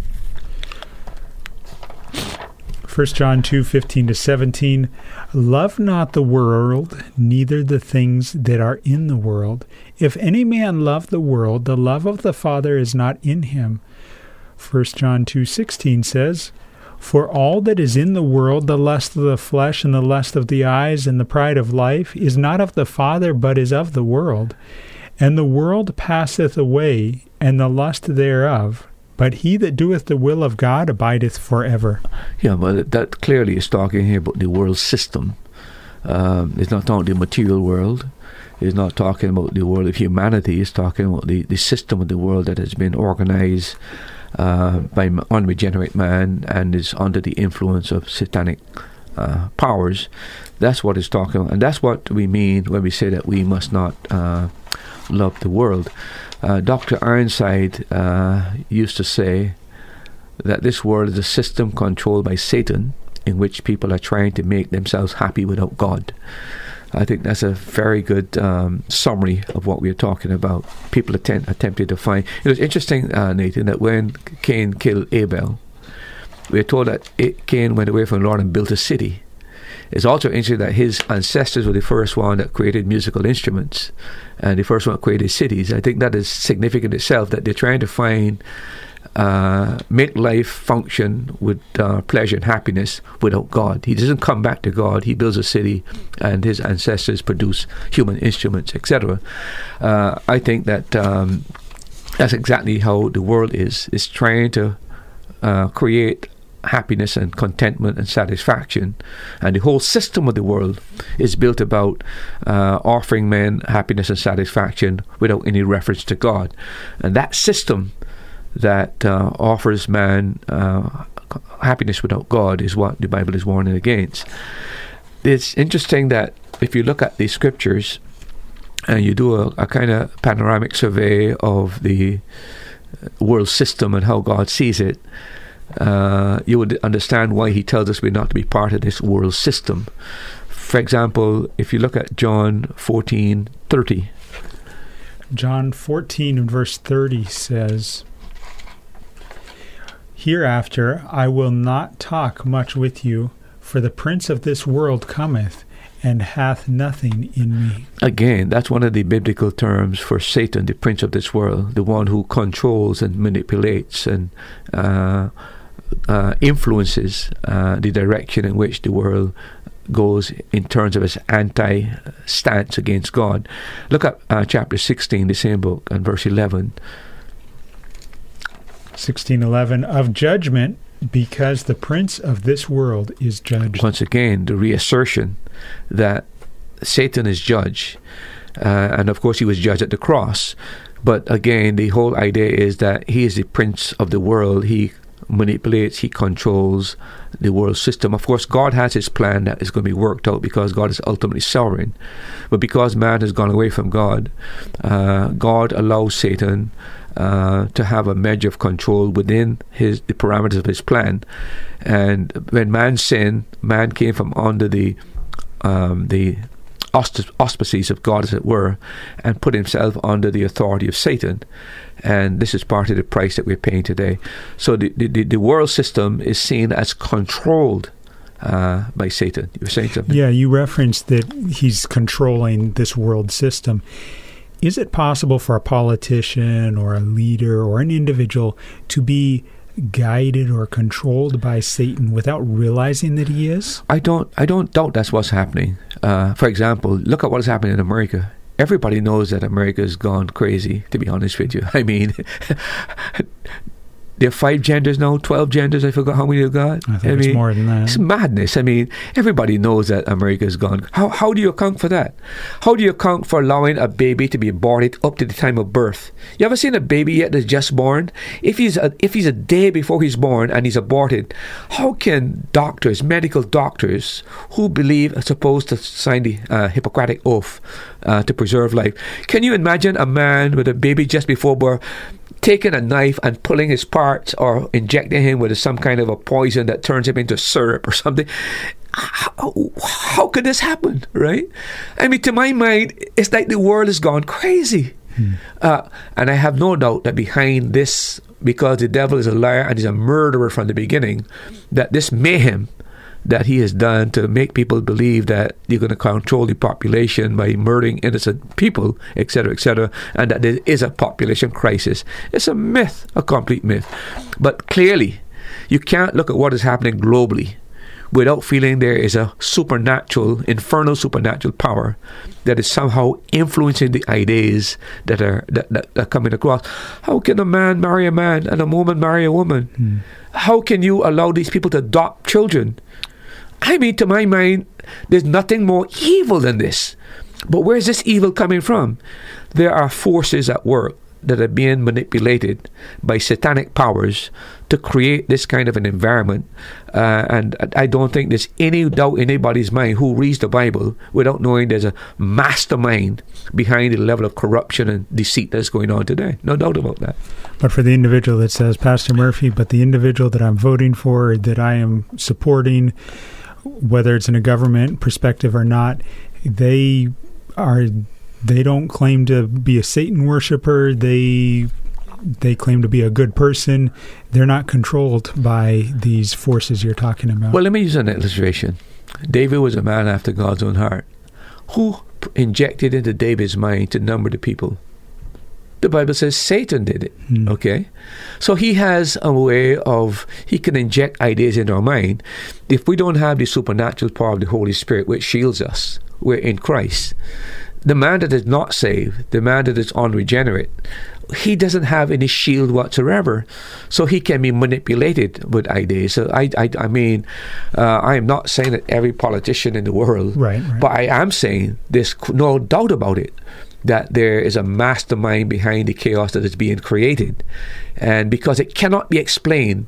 1 John 2 15 to 17. Love not the world, neither the things that are in the world. If any man love the world, the love of the Father is not in him. 1 John 2 16 says, For all that is in the world, the lust of the flesh, and the lust of the eyes, and the pride of life, is not of the Father, but is of the world. And the world passeth away, and the lust thereof but he that doeth the will of God abideth forever. Yeah, but that clearly is talking here about the world system. Um, it's not talking the material world. It's not talking about the world of humanity. It's talking about the, the system of the world that has been organized uh, by unregenerate man and is under the influence of satanic uh, powers. That's what it's talking about. And that's what we mean when we say that we must not uh, love the world. Uh, Dr. Ironside uh, used to say that this world is a system controlled by Satan in which people are trying to make themselves happy without God. I think that's a very good um, summary of what we're talking about. People attempt, attempted to find. It was interesting, uh, Nathan, that when Cain killed Abel, we're told that it, Cain went away from the Lord and built a city. It's also interesting that his ancestors were the first one that created musical instruments and the first one that created cities. I think that is significant itself that they're trying to find uh, make life function with uh, pleasure and happiness without God. He doesn't come back to God. He builds a city, and his ancestors produce human instruments, etc. Uh, I think that um, that's exactly how the world is. It's trying to uh, create happiness and contentment and satisfaction. And the whole system of the world is built about uh, offering men happiness and satisfaction without any reference to God. And that system that uh, offers man uh, happiness without God is what the Bible is warning against. It's interesting that if you look at the scriptures and you do a, a kind of panoramic survey of the world system and how God sees it, uh, you would understand why He tells us we're not to be part of this world system. For example, if you look at John 14 30. John 14 and verse 30 says, Hereafter I will not talk much with you, for the prince of this world cometh, and hath nothing in me. Again, that's one of the biblical terms for Satan, the prince of this world, the one who controls and manipulates and uh, uh, influences uh, the direction in which the world goes in terms of its anti stance against God. Look at uh, chapter 16, the same book, and verse 11. 1611 of judgment because the prince of this world is judged. Once again, the reassertion that Satan is judge. Uh, and of course, he was judged at the cross. But again, the whole idea is that he is the prince of the world. He manipulates, he controls the world system. Of course, God has his plan that is going to be worked out because God is ultimately sovereign. But because man has gone away from God, uh, God allows Satan uh, to have a measure of control within his the parameters of his plan. And when man sinned, man came from under the um, the auspices of God, as it were, and put himself under the authority of Satan. And this is part of the price that we're paying today. So the, the, the world system is seen as controlled uh, by Satan. You were saying something? Yeah, you referenced that he's controlling this world system. Is it possible for a politician or a leader or an individual to be guided or controlled by Satan without realizing that he is? I don't. I don't doubt that's what's happening. Uh, for example, look at what is happening in America. Everybody knows that America has gone crazy. To be honest with you, I mean, there are five genders now, 12 genders. I forgot how many you got. I think I mean, it's more than that. It's madness. I mean, everybody knows that America is gone. How, how do you account for that? How do you account for allowing a baby to be aborted up to the time of birth? You ever seen a baby yet that's just born? If he's a, if he's a day before he's born and he's aborted, how can doctors, medical doctors, who believe are supposed to sign the uh, Hippocratic oath uh, to preserve life, can you imagine a man with a baby just before birth? Taking a knife and pulling his parts or injecting him with some kind of a poison that turns him into syrup or something. How, how could this happen, right? I mean, to my mind, it's like the world has gone crazy. Hmm. Uh, and I have no doubt that behind this, because the devil is a liar and he's a murderer from the beginning, that this mayhem that he has done to make people believe that you're going to control the population by murdering innocent people, etc., etc., and that there is a population crisis. It's a myth, a complete myth. But clearly, you can't look at what is happening globally without feeling there is a supernatural, infernal supernatural power that is somehow influencing the ideas that are that, that, are coming across. How can a man marry a man and a woman marry a woman? Hmm. How can you allow these people to adopt children? I mean, to my mind, there's nothing more evil than this. But where's this evil coming from? There are forces at work that are being manipulated by satanic powers to create this kind of an environment. Uh, and I don't think there's any doubt in anybody's mind who reads the Bible without knowing there's a mastermind behind the level of corruption and deceit that's going on today. No doubt about that. But for the individual that says, Pastor Murphy, but the individual that I'm voting for, that I am supporting, whether it's in a government perspective or not, they are they don't claim to be a Satan worshiper. They they claim to be a good person. They're not controlled by these forces you're talking about. Well, let me use an illustration. David was a man after God's own heart. Who injected into David's mind to number the people? The Bible says Satan did it. Mm. Okay? So he has a way of, he can inject ideas into our mind. If we don't have the supernatural power of the Holy Spirit, which shields us, we're in Christ. The man that is not saved, the man that is unregenerate, he doesn't have any shield whatsoever, so he can be manipulated with ideas. So I, I, I mean, uh, I am not saying that every politician in the world, Right, right. but I am saying there's no doubt about it that there is a mastermind behind the chaos that is being created, and because it cannot be explained.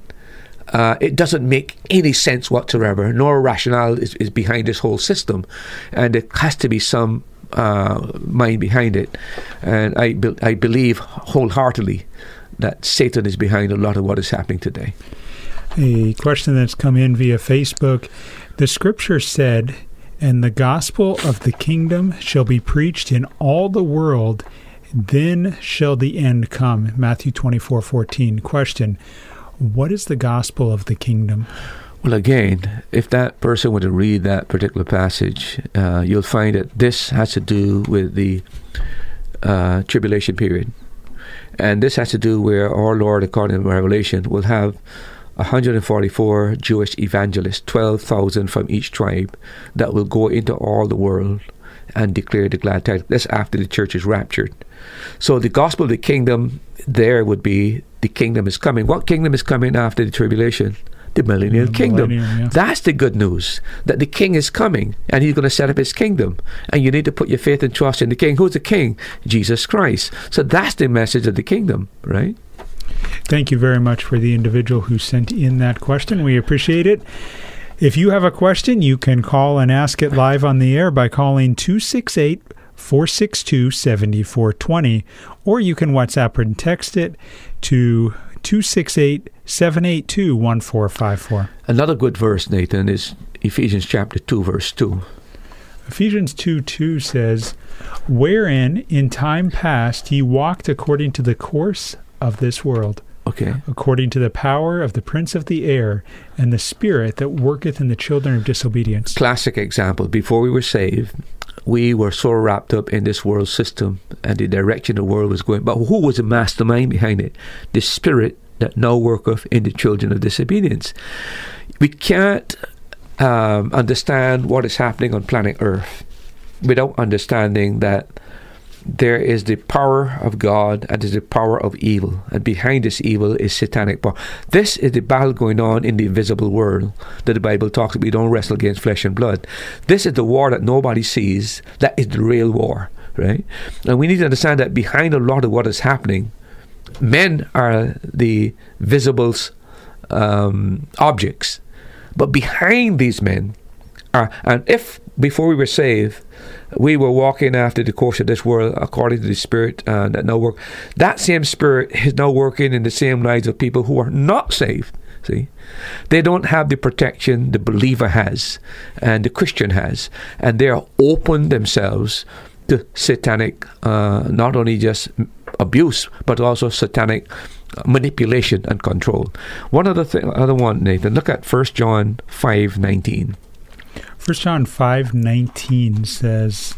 Uh, it doesn't make any sense whatsoever, nor rationale is, is behind this whole system, and there has to be some uh, mind behind it. And I, be- I believe wholeheartedly that Satan is behind a lot of what is happening today. A question that's come in via Facebook. The scripture said, And the gospel of the kingdom shall be preached in all the world, then shall the end come. Matthew twenty four fourteen. Question What is the gospel of the kingdom? Well, again, if that person were to read that particular passage, uh, you'll find that this has to do with the uh, tribulation period. And this has to do where our Lord, according to Revelation, will have 144 Jewish evangelists, 12,000 from each tribe, that will go into all the world and declare the glad tidings. That's after the church is raptured. So the gospel of the kingdom there would be the kingdom is coming. What kingdom is coming after the tribulation? The millennial The kingdom. millennium, yeah. That's the good news that the king is coming and he's going to set up his kingdom. And you need to put your faith and trust in the king. Who's the king? Jesus Christ. So that's the message of the kingdom, right? Thank you very much for the individual who sent in that question. We appreciate it. If you have a question, you can call and ask it live on the air by calling 268 462 7420, or you can WhatsApp and text it to 268 782 1454. Another good verse, Nathan, is Ephesians chapter 2, verse 2. Ephesians 2 2 says, Wherein in time past ye walked according to the course of this world, Okay. according to the power of the prince of the air, and the spirit that worketh in the children of disobedience. Classic example. Before we were saved, we were so wrapped up in this world system and the direction the world was going. But who was the mastermind behind it? The spirit that now worketh in the children of disobedience. We can't um, understand what is happening on planet Earth without understanding that there is the power of God and there's the power of evil, and behind this evil is satanic power. This is the battle going on in the invisible world that the Bible talks about. We don't wrestle against flesh and blood. This is the war that nobody sees. That is the real war, right? And we need to understand that behind a lot of what is happening, men are the visible um, objects, but behind these men are, and if before we were saved, we were walking after the course of this world according to the spirit uh, that now work. That same spirit is now working in the same lives of people who are not saved. See, they don't have the protection the believer has and the Christian has, and they are open themselves to satanic, uh, not only just abuse but also satanic manipulation and control. One other thing, other one, Nathan. Look at First John five nineteen. First John five nineteen says,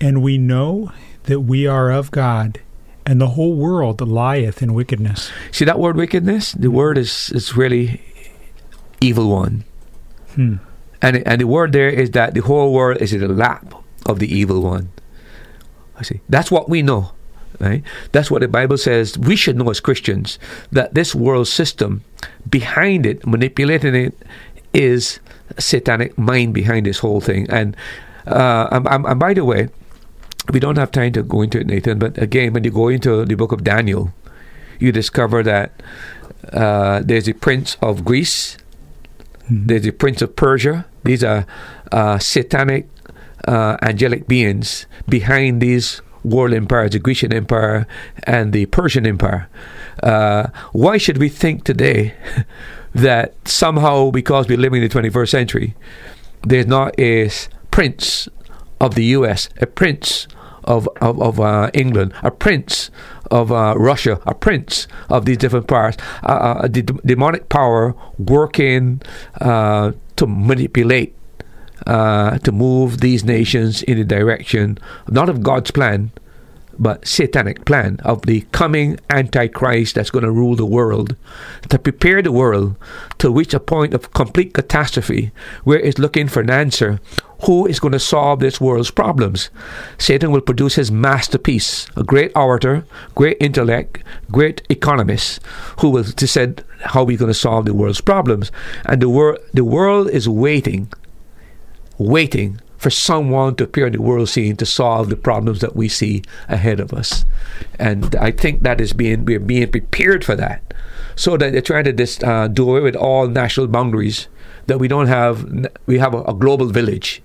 And we know that we are of God, and the whole world lieth in wickedness. See that word wickedness? The word is is really evil one. Hmm. And and the word there is that the whole world is in the lap of the evil one. I see. That's what we know. Right? That's what the Bible says we should know as Christians that this world system behind it, manipulating it, is satanic mind behind this whole thing. And uh, and, and- and by the way, we don't have time to go into it, Nathan. But again, when you go into the book of Daniel, you discover that uh, there's a prince of Greece, there's a prince of Persia. These are uh, satanic, uh, angelic beings behind these world empires, the Grecian Empire and the Persian Empire. Uh, why should we think today that somehow, because we're living in the 21st century, there's not a prince of the U.S., a prince of of, of uh, England, a prince of uh, Russia, a prince of these different powers, uh, uh, demonic power working uh, to manipulate, uh, to move these nations in the direction not of God's plan, but satanic plan of the coming antichrist that's going to rule the world to prepare the world to reach a point of complete catastrophe where it's looking for an answer who is going to solve this world's problems. Satan will produce his masterpiece, a great orator, great intellect, great economist, who will decide how we're going to solve the world's problems. And the, wor- the world is waiting, waiting for someone to appear in the world scene to solve the problems that we see ahead of us. And I think that is being we're being prepared for that. So that they're trying to dis, uh, do away with all national boundaries. That we don't have, we have a, a global village,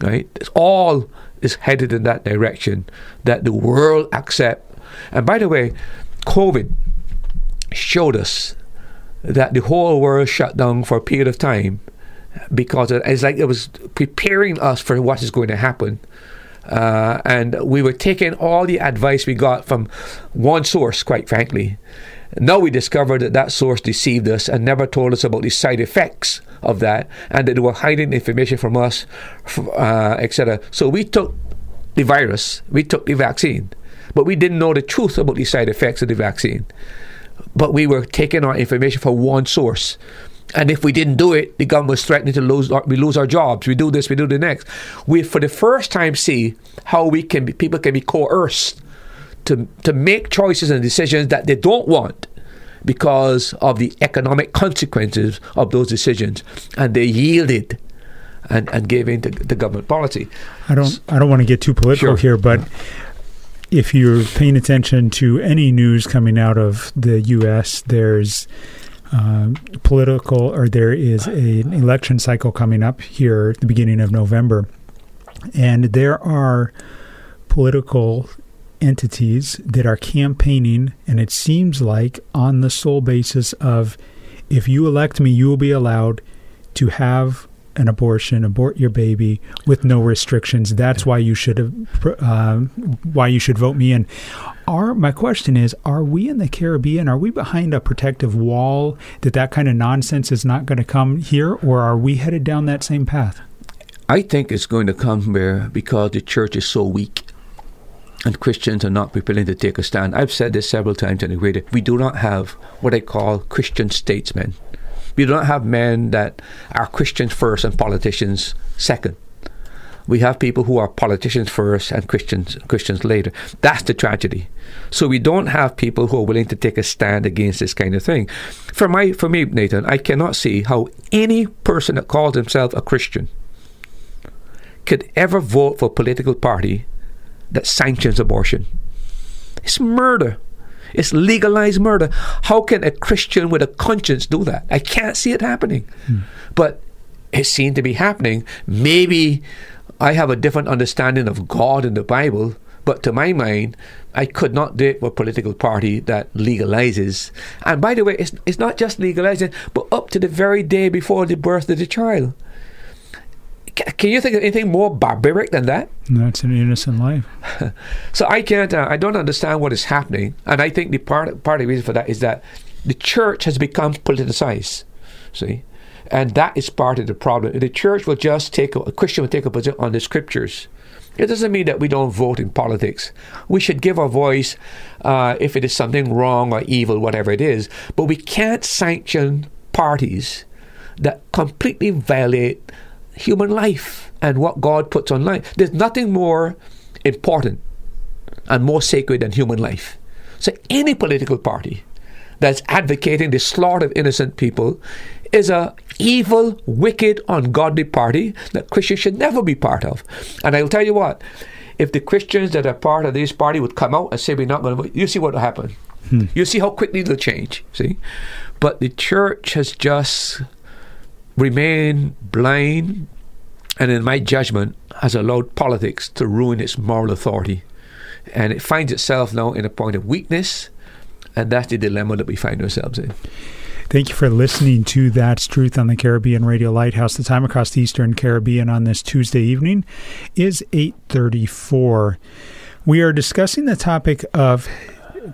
right? It's all is headed in that direction. That the world accept. And by the way, COVID showed us that the whole world shut down for a period of time because it's like it was preparing us for what is going to happen. Uh, and we were taking all the advice we got from one source, quite frankly. Now we discovered that that source deceived us and never told us about the side effects of that, and that they were hiding information from us, uh, etc. So we took the virus, we took the vaccine, but we didn't know the truth about the side effects of the vaccine. But we were taking our information from one source. And if we didn't do it, the government was threatening to lose our, we lose our jobs. We do this, we do the next. We, for the first time, see how we can be, people can be coerced to to make choices and decisions that they don't want because of the economic consequences of those decisions, and they yielded and, and gave in to the government policy. I don't I don't want to get too political Sure. here, but if you're paying attention to any news coming out of the U.S., there's uh, political or there is a, an election cycle coming up here at the beginning of November, and there are political entities that are campaigning, and it seems like on the sole basis of if you elect me, you will be allowed to have an abortion, abort your baby with no restrictions. That's why you should have, uh, why you should vote me in. Are my question is: Are we in the Caribbean? Are we behind a protective wall that that kind of nonsense is not going to come here, or are we headed down that same path? I think it's going to come here because the church is so weak and Christians are not willing to take a stand. I've said this several times in the radio. We do not have what I call Christian statesmen. We do not have men that are Christians first and politicians second. We have people who are politicians first and Christians Christians later. That's the tragedy. So we don't have people who are willing to take a stand against this kind of thing. For my for me, Nathan, I cannot see how any person that calls himself a Christian could ever vote for a political party that sanctions abortion. It's murder. It's legalized murder. How can a Christian with a conscience do that? I can't see it happening. Hmm. But it seemed to be happening. Maybe I have a different understanding of God and the Bible, but to my mind, I could not do it for a political party that legalizes. And by the way, it's, it's not just legalizing, but up to the very day before the birth of the child. Ca- Can you think of anything more barbaric than that? That's an innocent life. So I can't. Uh, I don't understand what is happening, and I think the part part of the reason for that is that the church has become politicized. See, and that is part of the problem. The church will just take a, a Christian will take a position on the scriptures. It doesn't mean that we don't vote in politics. We should give our voice uh, if it is something wrong or evil, whatever it is. But we can't sanction parties that completely violate human life and what God puts on life. There's nothing more important and more sacred than human life. So any political party that's advocating the slaughter of innocent people is a evil, wicked, ungodly party that Christians should never be part of. And I'll tell you what, if the Christians that are part of this party would come out and say we're not going to, vote, you see what will happen. Hmm. You see how quickly it'll change. See, but the church has just remained blind, and in my judgment, has allowed politics to ruin its moral authority, and it finds itself now in a point of weakness, and that's the dilemma that we find ourselves in. Thank you for listening to That's Truth on the Caribbean Radio Lighthouse. The time across the Eastern Caribbean on this Tuesday evening is 8:34. We are discussing the topic of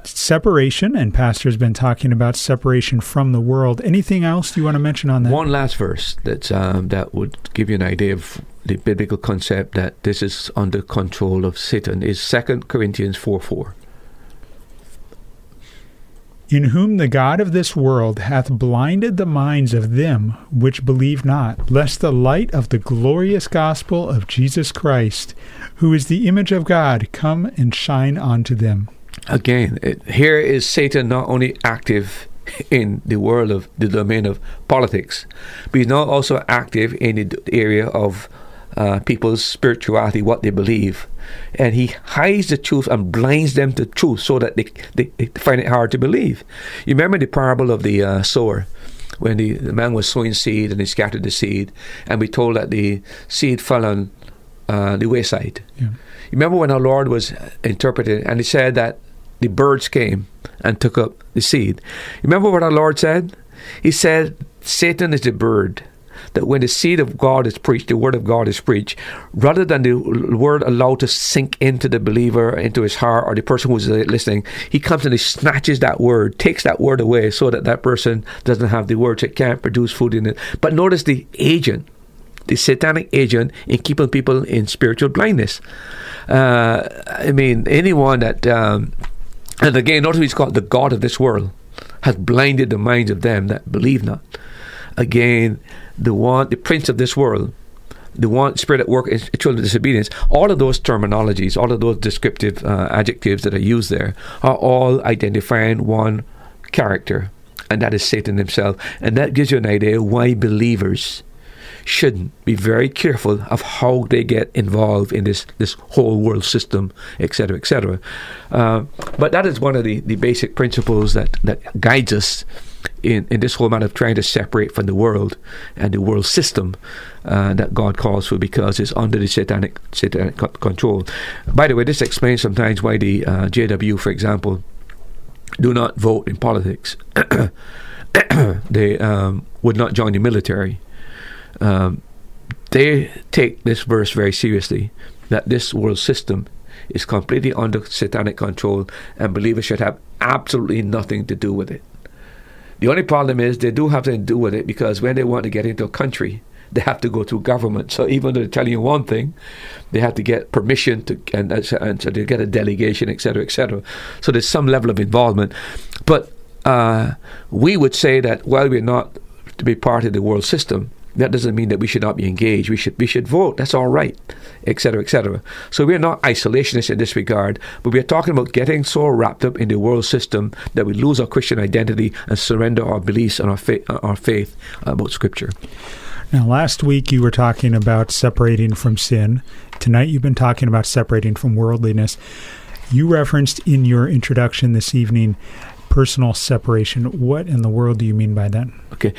separation and pastor's been talking about separation from the world. Anything else you want to mention on that? One last verse that um, that would give you an idea of the biblical concept that this is under control of Satan is Second Corinthians four four. in whom the God of this world hath blinded the minds of them which believe not, lest the light of the glorious gospel of Jesus Christ, who is the image of God, come and shine unto them. Again, it, here is Satan not only active in the world of the domain of politics, but he's now also active in the area of uh, people's spirituality, what they believe. And he hides the truth and blinds them to truth so that they, they, they find it hard to believe. You remember the parable of the uh, sower? When the, the man was sowing seed and he scattered the seed, and we told that the seed fell on uh, the wayside. Yeah. You remember when our Lord was interpreting, and he said that the birds came and took up the seed. Remember what our Lord said? He said, Satan is the bird. That when the seed of God is preached, the word of God is preached, rather than the word allowed to sink into the believer, into his heart, or the person who's listening, he comes and he snatches that word, takes that word away so that that person doesn't have the words, it can't produce food in it. But notice the agent the satanic agent in keeping people in spiritual blindness. Uh, I mean, anyone that, um, and again, notice he's called the God of this world, has blinded the minds of them that believe not. Again, the one, the prince of this world, the one spirit at work in children of disobedience, all of those terminologies, all of those descriptive uh, adjectives that are used there are all identifying one character, and that is Satan himself. And that gives you an idea why believers should be very careful of how they get involved in this, this whole world system, etc., etc. Uh, but that is one of the, the basic principles that, that guides us in, in this whole matter of trying to separate from the world and the world system uh, that God calls for because it's under the satanic, satanic control. By the way, this explains sometimes why the uh, JW, for example, do not vote in politics. they um, would not join the military. Um, they take this verse very seriously that this world system is completely under satanic control and believers should have absolutely nothing to do with it. The only problem is they do have to do with it because when they want to get into a country, they have to go through government. So even though they're telling you one thing, they have to get permission to and, and so they get a delegation, etc., etc. So there's some level of involvement, but uh, we would say that while we're not to be part of the world system, that doesn't mean that we should not be engaged. We should we should vote. That's all right, etc., etc. So we're not isolationists in this regard, but we're talking about getting so wrapped up in the world system that we lose our Christian identity and surrender our beliefs and our faith, our faith about Scripture. Now, last week you were talking about separating from sin. Tonight you've been talking about separating from worldliness. You referenced in your introduction this evening personal separation. What in the world do you mean by that? Okay.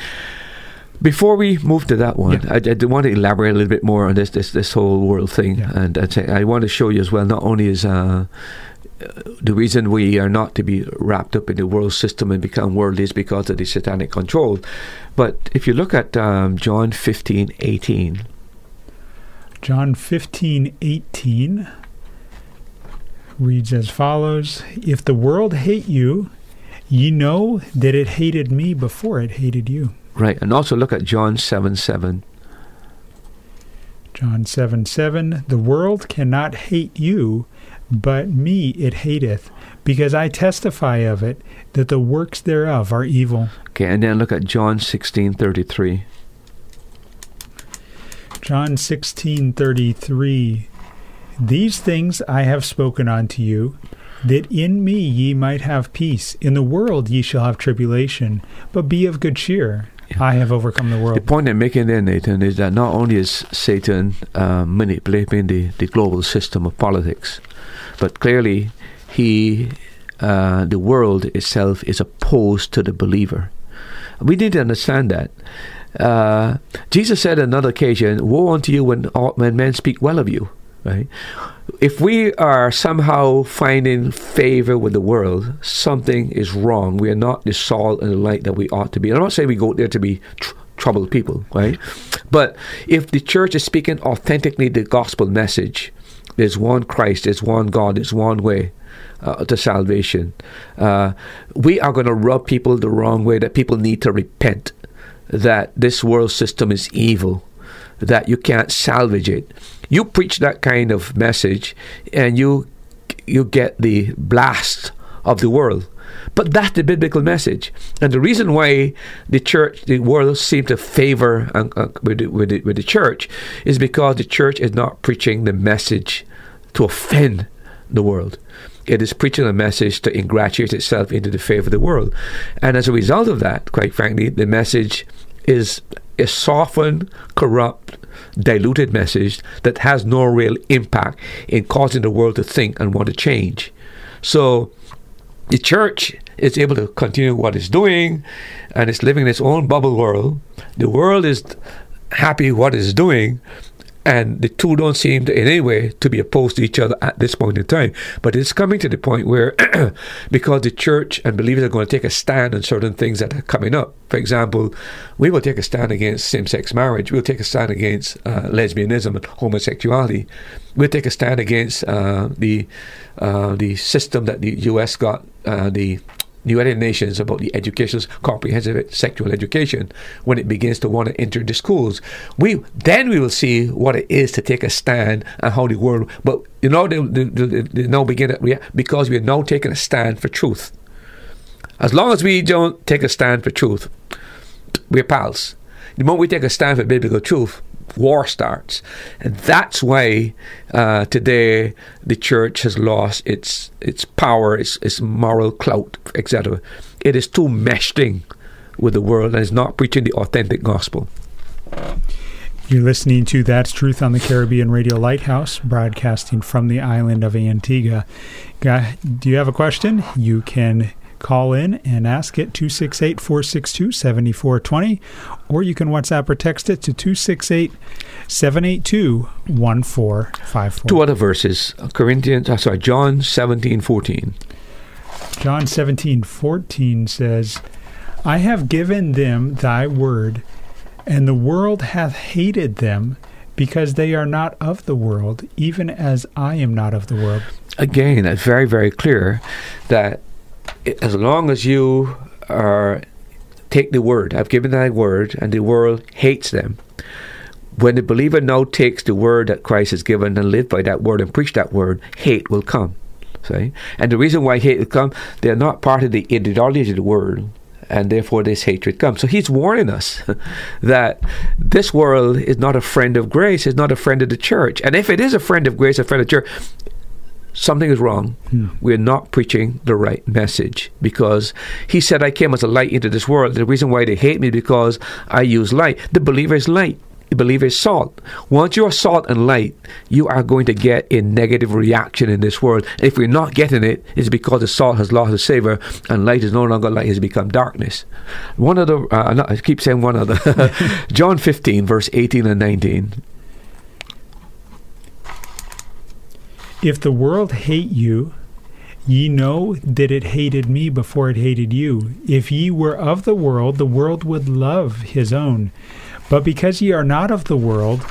Before we move to that one, Yeah. I, I do want to elaborate a little bit more on this this, this whole world thing, Yeah. and I'd say, I want to show you as well. Not only is uh, the reason we are not to be wrapped up in the world system and become worldly is because of the satanic control, but if you look at um, John fifteen eighteen, John fifteen eighteen reads as follows If the world hate you, ye know that it hated me before it hated you. Right, and also look at John seven seven. John 7, 7 The world cannot hate you, but me it hateth, because I testify of it that the works thereof are evil. Okay, and then look at John sixteen thirty three. John 16:33 These things I have spoken unto you that in me ye might have peace in the world ye shall have tribulation but be of good cheer I have overcome the world. The point I'm making there, Nathan, is that not only is Satan uh, manipulating the, the global system of politics, but clearly he, uh, the world itself, is opposed to the believer. We need to understand that. Uh, Jesus said on another occasion, "Woe unto you when all, when men speak well of you." Right? If we are somehow finding favor with the world, something is wrong. We are not the salt and the light that we ought to be. I'm not saying we go there to be tr- troubled people, right? But if the church is speaking authentically the gospel message, there's one Christ, there's one God, there's one way uh, to salvation. Uh, we are going to rub people the wrong way that people need to repent that this world system is evil, that you can't salvage it. You preach that kind of message, and you you get the blast of the world. But that's the biblical message. And the reason why the church, the world seem to favor uh, uh, with, the, with, the, with the church is because the church is not preaching the message to offend the world. It is preaching a message to ingratiate itself into the favor of the world. And as a result of that, quite frankly, the message is a softened, corrupt, diluted message that has no real impact in causing the world to think and want to change. So the church is able to continue what it's doing and it's living in its own bubble world. The world is happy what it's doing, and the two don't seem to, in any way to be opposed to each other at this point in time. But it's coming to the point where, because the church and believers are going to take a stand on certain things that are coming up. For example, we will take a stand against same-sex marriage. We'll take a stand against uh, lesbianism and homosexuality. We'll take a stand against uh, the uh, the system that the U.S. got uh, the United Nations about the education's comprehensive sexual education when it begins to want to enter the schools. We then we will see what it is to take a stand and how the world. But you know they, they, they, they now begin to because we are now taking a stand for truth. As long as we don't take a stand for truth, we're pals. The moment we take a stand for biblical truth, war starts. And that's why uh, today the church has lost its its power, its, its moral clout, etc. It is too meshed in with the world and is not preaching the authentic gospel. You're listening to That's Truth on the Caribbean Radio Lighthouse, broadcasting from the island of Antigua. Do you have a question? You can call in and ask it 268 462 7420, or you can WhatsApp or text it to 268 782 1454. Two other verses Corinthians, uh, sorry, John 17 14. John 17 14 says, I have given them thy word, and the world hath hated them because they are not of the world, even as I am not of the world. Again, it's very, very clear that as long as you are take the word, I've given thy word, and the world hates them. When the believer now takes the word that Christ has given and live by that word and preach that word, hate will come. See? And the reason why hate will come, they're not part of the ideology of the world and therefore this hatred comes. So he's warning us that this world is not a friend of grace, is not a friend of the church. And if it is a friend of grace, a friend of church, something is wrong. Hmm. We're not preaching the right message because he said, I came as a light into this world. The reason why they hate me because I use light. The believer is light. The believer is salt. Once you're salt and light, you are going to get a negative reaction in this world. If we're not getting it, it's because the salt has lost its savor and light is no longer light, has become darkness. One of the, uh, I keep saying one of the, John 15, verse 18 and 19. If the world hate you, ye know that it hated me before it hated you. If ye were of the world, the world would love his own. But because ye are not of the world,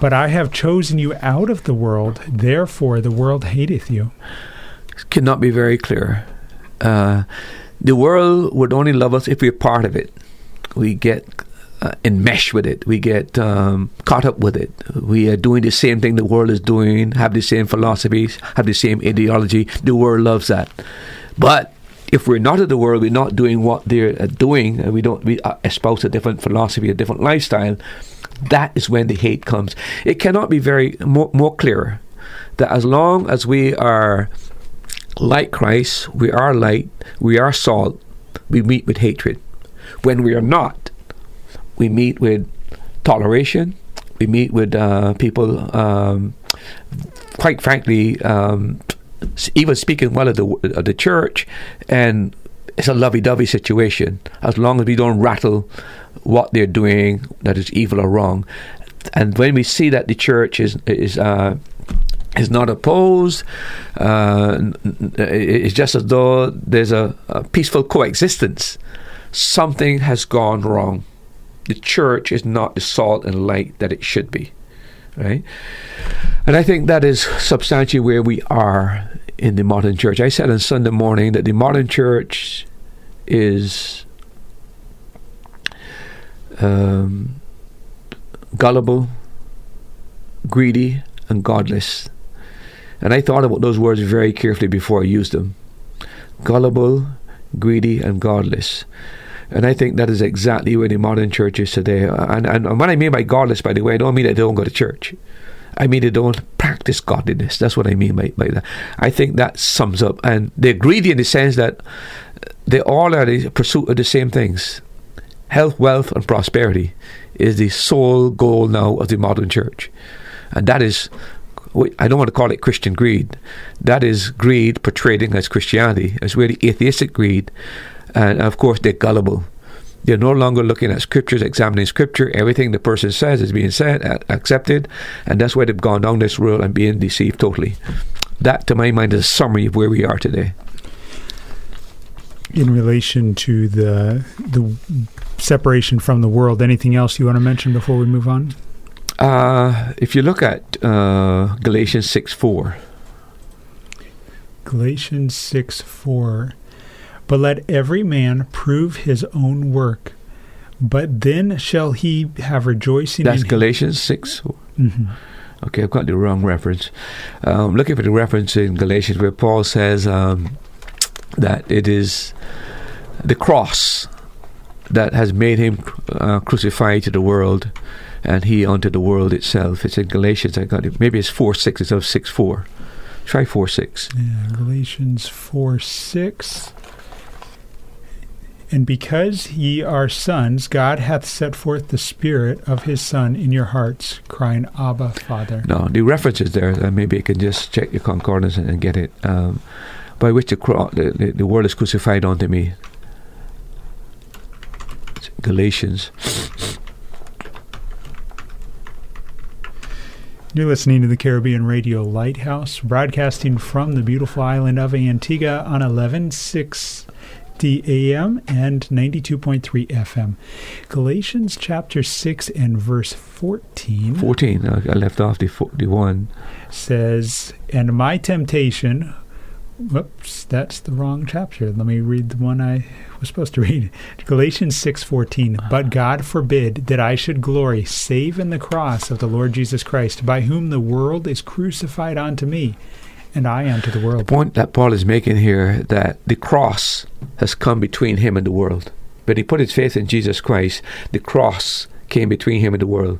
but I have chosen you out of the world, therefore the world hateth you. Cannot be very clear. Uh, the world would only love us if we're part of it. We get uh, enmesh with it. We get um, caught up with it. We are doing the same thing the world is doing, have the same philosophies, have the same ideology. The world loves that. But if we're not of the world, we're not doing what they're uh, doing, and we don't we uh, espouse a different philosophy, a different lifestyle. That is when the hate comes. It cannot be very more, more clear that as long as we are like Christ, we are light, we are salt, we meet with hatred. When we are not, we meet with toleration. We meet with uh, people, um, quite frankly, um, even speaking well of the of the church, and it's a lovey-dovey situation as long as we don't rattle what they're doing that is evil or wrong. And when we see that the church is is uh, is not opposed. Uh, it's just as though there's a, a, peaceful coexistence. Something has gone wrong the church is not the salt and light that it should be. Right? And I think that is substantially where we are in the modern church. I said on Sunday morning that the modern church is um, gullible, greedy, and godless. And I thought about those words very carefully before I used them. Gullible, greedy, and godless. And I think that is exactly where the modern church is today. And, and, and what I mean by godless, by the way, I don't mean that they don't go to church. I mean they don't practice godliness. That's what I mean by, by that. I think that sums up. And they're greedy in the sense that they all are in pursuit of the same things. Health, wealth, and prosperity is the sole goal now of the modern church. And that is I don't want to call it Christian greed. That is greed portraying as Christianity. It's really atheistic greed. And of course, they're gullible. They're no longer looking at scriptures, examining scripture. Everything the person says is being said, accepted. And that's why they've gone down this road and being deceived totally. That, to my mind, is a summary of where we are today. In relation to the the separation from the world, anything else you want to mention before we move on? Uh, if you look at uh, Galatians 6 4. Galatians 6 4. But let every man prove his own work, but then shall he have rejoicing. That's Galatians 6 mm-hmm. Okay, I've got the wrong reference. Um, looking for the reference in Galatians where Paul says um, that it is the cross that has made him uh, crucified to the world and he unto the world itself. It's in Galatians. I got it. Maybe it's four six instead of six four. Try four six. Yeah, Galatians four six. And because ye are sons, God hath set forth the Spirit of His Son in your hearts, crying, Abba, Father. No, the reference is there. Uh, maybe you can just check your concordance and, and get it. Um, by which the, cro- the, the, the world is crucified unto me. Galatians. You're listening to the Caribbean Radio Lighthouse, broadcasting from the beautiful island of Antigua on 1160 AM and 92.3 FM. Galatians chapter 6 and verse 14. 14, I left off the, the one. Says, And my temptation Whoops, that's the wrong chapter. Let me read the one I was supposed to read. Galatians 6:14. But God forbid that I should glory save in the cross of the Lord Jesus Christ, by whom the world is crucified unto me, and I unto the world. The point that Paul is making here that the cross has come between him and the world. When he put his faith in Jesus Christ, the cross came between him and the world.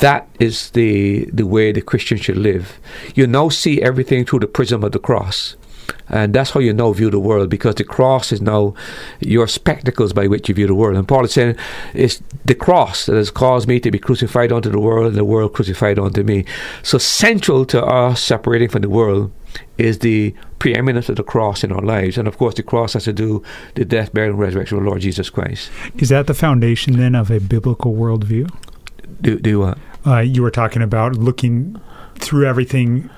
That is the the way the Christian should live. You now see everything through the prism of the cross. And that's how you now view the world because the cross is now your spectacles by which you view the world. And Paul is saying it's the cross that has caused me to be crucified unto the world and the world crucified unto me. So central to us separating from the world is the preeminence of the cross in our lives. And of course, the cross has to do the death, burial, and resurrection of the Lord Jesus Christ. Is that the foundation then of a biblical worldview? Do, do what? Uh, you were talking about looking through everything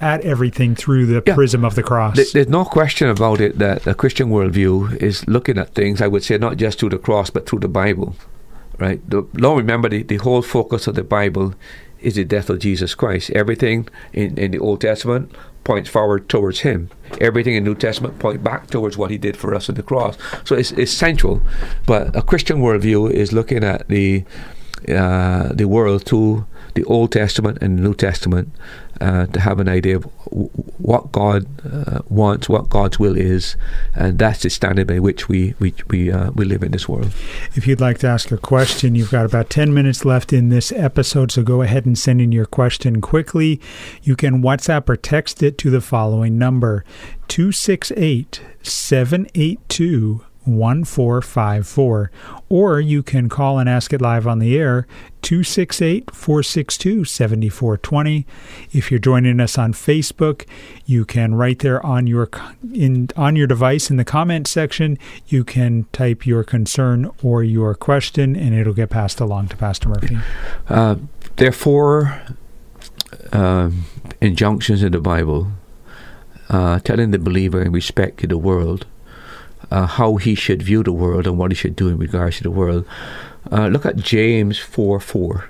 at everything through the yeah. prism of the cross. There's no question about it that a Christian worldview is looking at things, I would say, not just through the cross, but through the Bible. Right? The, Lord, remember, the, the whole focus of the Bible is the death of Jesus Christ. Everything in, in the Old Testament points forward towards Him. Everything in the New Testament points back towards what He did for us on the cross. So it's, it's central. But a Christian worldview is looking at the uh, the world through the Old Testament and the New Testament uh, to have an idea of what God uh, wants, what God's will is, and that's the standard by which we we we, uh, we live in this world. If you'd like to ask a question, you've got about ten minutes left in this episode, so go ahead and send in your question quickly. You can WhatsApp or text it to the following number: 268 782 1454. Or you can call and ask it live on the air, 268 462 7420. If you're joining us on Facebook, you can write there on your in on your device in the comment section, you can type your concern or your question and it'll get passed along to Pastor Murphy. Uh, there are four uh, injunctions in the Bible uh, telling the believer in respect to the world uh, how he should view the world and what he should do in regards to the world. Uh, look at James 4 4.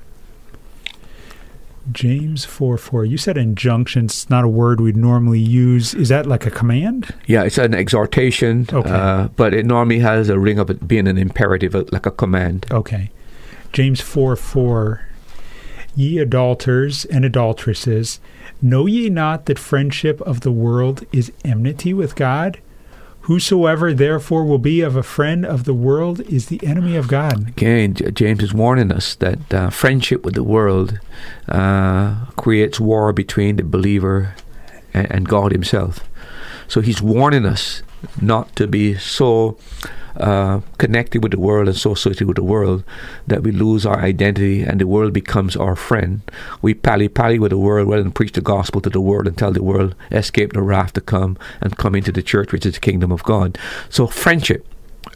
James 4 4. You said injunction. It's not a word we'd normally use. Is that like a command? Yeah, it's an exhortation, okay. Uh, but it normally has a ring of it being an imperative, uh, like a command. Okay. James 4 4. Ye adulterers and adulteresses, know ye not that friendship of the world is enmity with God? Whosoever therefore will be of a friend of the world is the enemy of God. Again, James is warning us that uh, friendship with the world uh, creates war between the believer and, and God Himself. So he's warning us not to be so uh, connected with the world, and so associated with the world, that we lose our identity and the world becomes our friend. We pally pally with the world rather than preach the gospel to the world and tell the world, escape the wrath to come and come into the church, which is the kingdom of God. So, friendship.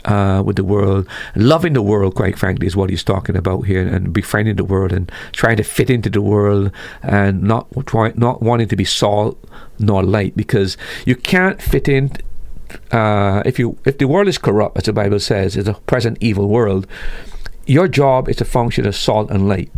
Uh, with the world, loving the world, quite frankly, is what he's talking about here, and befriending the world and trying to fit into the world, and not try, not wanting to be salt nor light, because you can't fit in uh, if you if the world is corrupt, as the Bible says, it's a present evil world. Your job is to function as salt and light.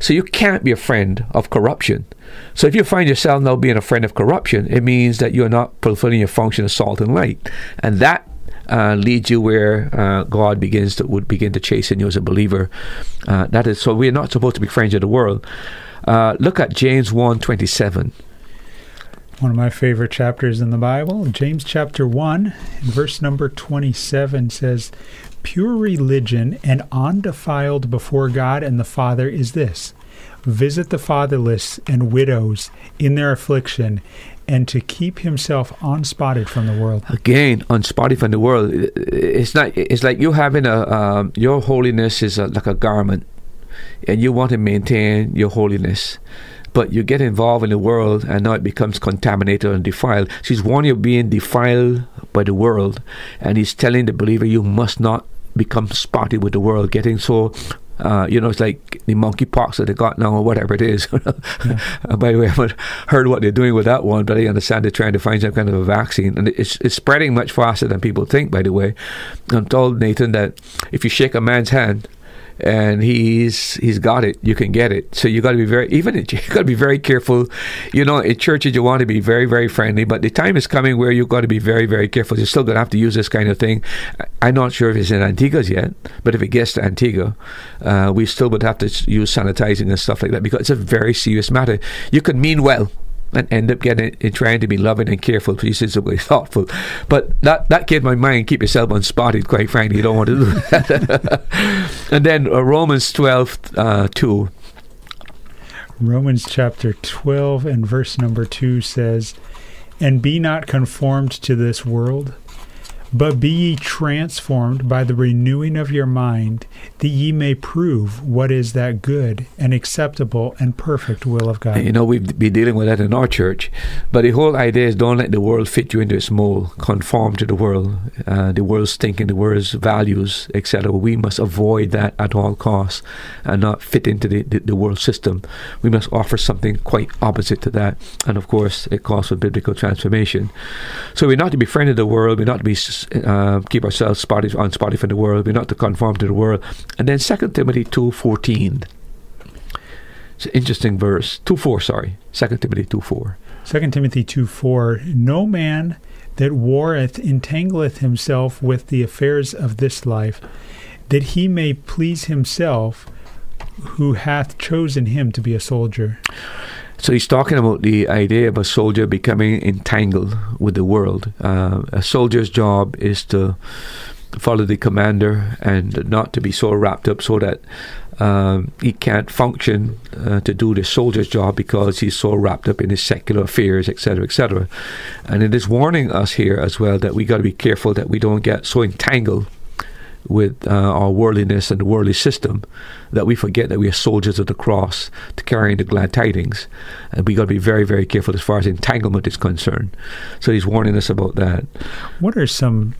So you can't be a friend of corruption. So if you find yourself now being a friend of corruption, it means that you're not fulfilling your function as salt and light, and that uh, leads you where uh, God begins to would begin to chasten you as a believer. Uh, that is so we're not supposed to be friends of the world. Uh, look at James one twenty seven. One of my favorite chapters in the Bible, James chapter 1, verse number 27 says, Pure religion and undefiled before God and the Father is this visit the fatherless and widows in their affliction, and to keep himself unspotted from the world. Again, unspotted from the world. It's not. It's like you having a um, your holiness is a, like a garment, and you want to maintain your holiness but you get involved in the world and now it becomes contaminated and defiled. She's warning you of being defiled by the world, and he's telling the believer you must not become spotted with the world, getting so uh, you know, it's like the monkeypox that they got now, or whatever it is. yeah. by the way, I haven't heard what they're doing with that one, but I understand they're trying to find some kind of a vaccine, and it's it's spreading much faster than people think. By the way, I'm told Nathan that if you shake a man's hand and he's he's got it. You can get it. So you got to be very even. You got to be very careful. You know, in churches you want to be very very friendly, but the time is coming where you got to be very very careful. You're still going to have to use this kind of thing. I'm not sure if it's in Antigua's yet, but if it gets to Antigua, uh, we still would have to use sanitizing and stuff like that because it's a very serious matter. You can mean well and end up getting it, trying to be loving and careful, reasonably thoughtful. But that that gave my mind keep yourself unspotted. Quite frankly, you don't want to do that. and then uh, Romans twelve uh, two. Romans chapter twelve and verse number two says, "And be not conformed to this world." But be ye transformed by the renewing of your mind, that ye may prove what is that good and acceptable and perfect will of God. You know, we've been dealing with that in our church, but the whole idea is don't let the world fit you into its mold, conform to the world, uh, the world's thinking, the world's values, etc. We must avoid that at all costs and not fit into the, the, the world system. We must offer something quite opposite to that, and of course, it calls for biblical transformation. So we're not to be friend of the world, we're not to be uh, keep ourselves spotted, unspotted from the world. We're not to conform to the world. And then Second Timothy two fourteen. It's an interesting verse. Two four, sorry. Second Timothy two four. Second Timothy two four. No man that warreth entangleth himself with the affairs of this life, that he may please himself, who hath chosen him to be a soldier. So he's talking about the idea of a soldier becoming entangled with the world. Uh, a soldier's job is to follow the commander and not to be so wrapped up so that um, he can't function uh, to do the soldier's job because he's so wrapped up in his secular affairs, etc., etc. And it is warning us here as well that we got to be careful that we don't get so entangled with uh, our worldliness and the worldly system that we forget that we are soldiers of the cross to carrying the glad tidings. And we got to be very, very careful as far as entanglement is concerned. So he's warning us about that. What are some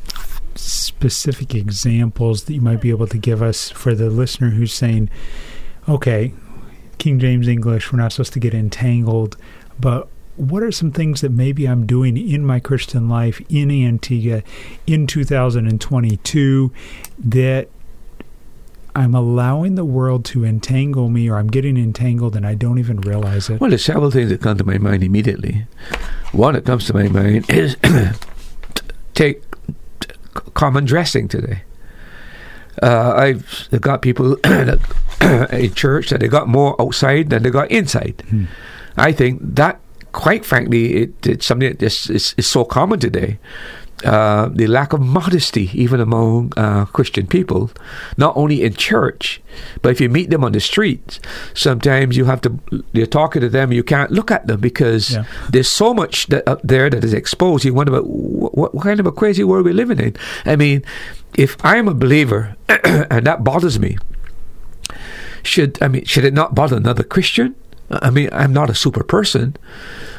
specific examples that you might be able to give us for the listener who's saying, okay, King James English, we're not supposed to get entangled, but what are some things that maybe I'm doing in my Christian life in Antigua in 2022 that I'm allowing the world to entangle me or I'm getting entangled and I don't even realize it? Well, there's several things that come to my mind immediately. One that comes to my mind is take common dressing today. Uh, I've got people in church that they got more outside than they got inside. Hmm. I think that quite frankly, it, it's something that is, is, is so common today. uh, the lack of modesty, even among uh, Christian people, not only in church, but if you meet them on the street, sometimes you have to, you're talking to them, you can't look at them because yeah. there's so much that up there that is exposed. You wonder, what, what kind of a crazy world we're living in? I mean, if I'm a believer and that bothers me, should I mean should it not bother another Christian? I mean, I'm not a super person,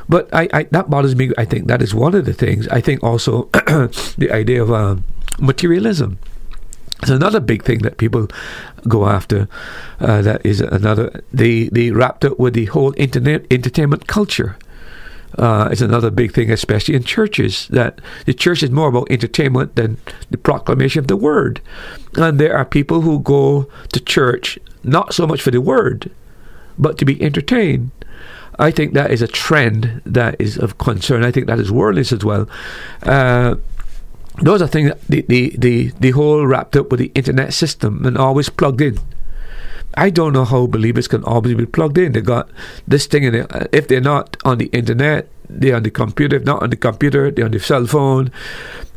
but I, I, that bothers me. I think that is one of the things. I think also the idea of uh, materialism. It's another big thing that people go after. Uh, that is another. They they wrapped up with the whole internet entertainment culture. Uh, is another big thing, especially in churches. That the church is more about entertainment than the proclamation of the word. And there are people who go to church not so much for the word, but to be entertained. I think that is a trend that is of concern. I think that is worldliness as well. Uh, those are things the, the, the, the whole wrapped up with the internet system and always plugged in. I don't know how believers can always be plugged in. They got this thing in it. If they're not on the internet, they're on the computer. If not on the computer, they're on the cell phone.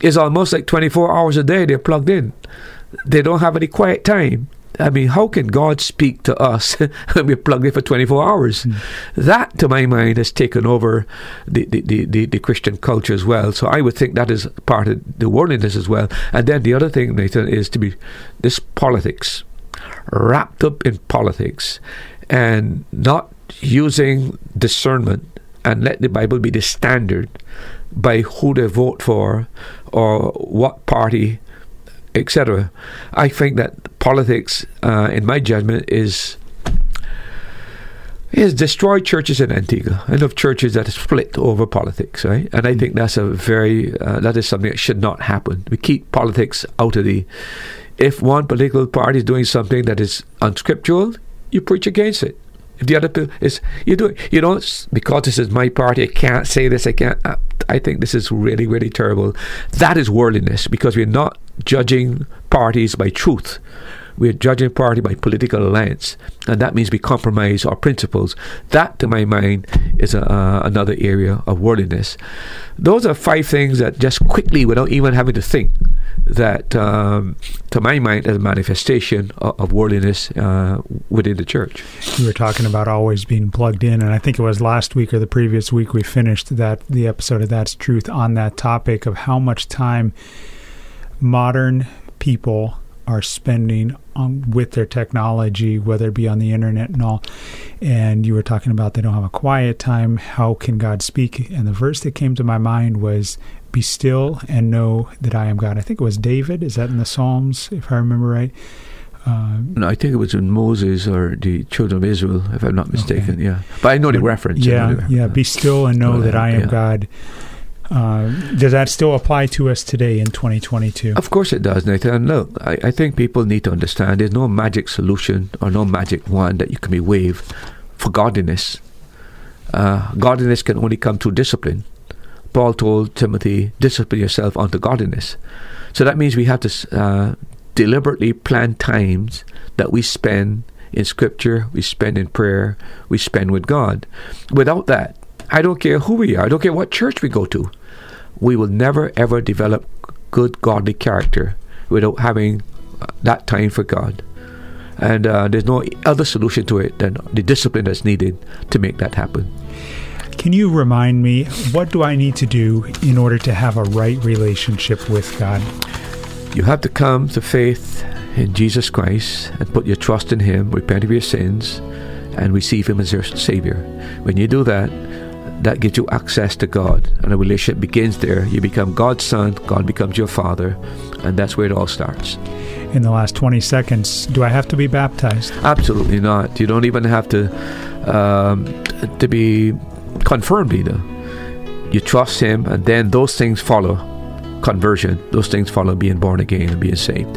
It's almost like 24 hours a day they're plugged in. They don't have any quiet time. I mean, how can God speak to us when we're plugged in for 24 hours? Mm. That, to my mind, has taken over the, the, the, the, Christian culture as well. So I would think that is part of the worldliness as well. And then the other thing, Nathan, is to be this politics, wrapped up in politics, and not using discernment and let the Bible be the standard by who they vote for or what party etc. I think that politics, uh, in my judgment, is is destroyed churches in Antigua. I know of churches that split over politics, right? And I mm. think that's a very uh, that is something that should not happen. We keep politics out of the. If one political party is doing something that is unscriptural, you preach against it. If the other is you do it, you don't because this is my party, I can't say this. I can't. I, I think this is really really terrible. That is worldliness because we're not judging parties by truth. We're judging party by political alliance, and that means we compromise our principles. That, to my mind, is a, uh, another area of worldliness. Those are five things that just quickly, without even having to think, that, um, to my mind, is a manifestation of, of worldliness uh, within the church. You were talking about always being plugged in, and I think it was last week or the previous week we finished that the episode of That's Truth on that topic of how much time modern people are spending on, with their technology, whether it be on the internet and all. And you were talking about they don't have a quiet time. How can God speak? And the verse that came to my mind was, "Be still and know that I am God." I think it was David. Is that in the Psalms, if I remember right? Uh, no, I think it was in Moses or the children of Israel, if I'm not mistaken. Okay. Yeah, but I know the reference. Yeah, the reference. yeah. Be still and know that I am yeah. God. Uh, does that still apply to us today in 2022? Of course it does, Nathan. And look, I, I think people need to understand there's no magic solution or no magic wand that you can be waved for godliness. Uh, godliness can only come through discipline. Paul told Timothy, discipline yourself unto godliness. So that means we have to uh, deliberately plan times that we spend in Scripture, we spend in prayer, we spend with God. Without that, I don't care who we are. I don't care what church we go to. We will never ever develop good godly character without having uh, that time for God. And uh, there's no other solution to it than the discipline that's needed to make that happen. Can you remind me what do I need to do in order to have a right relationship with God? You have to come to faith in Jesus Christ and put your trust in Him, repent of your sins, and receive Him as your Savior. When you do that, that gives you access to God. And a relationship begins there. You become God's son, God becomes your father, and that's where it all starts. In the last 20 seconds, do I have to be baptized? Absolutely not. You don't even have to um, to be confirmed either. You trust Him, and then those things follow conversion. Those things follow being born again and being saved.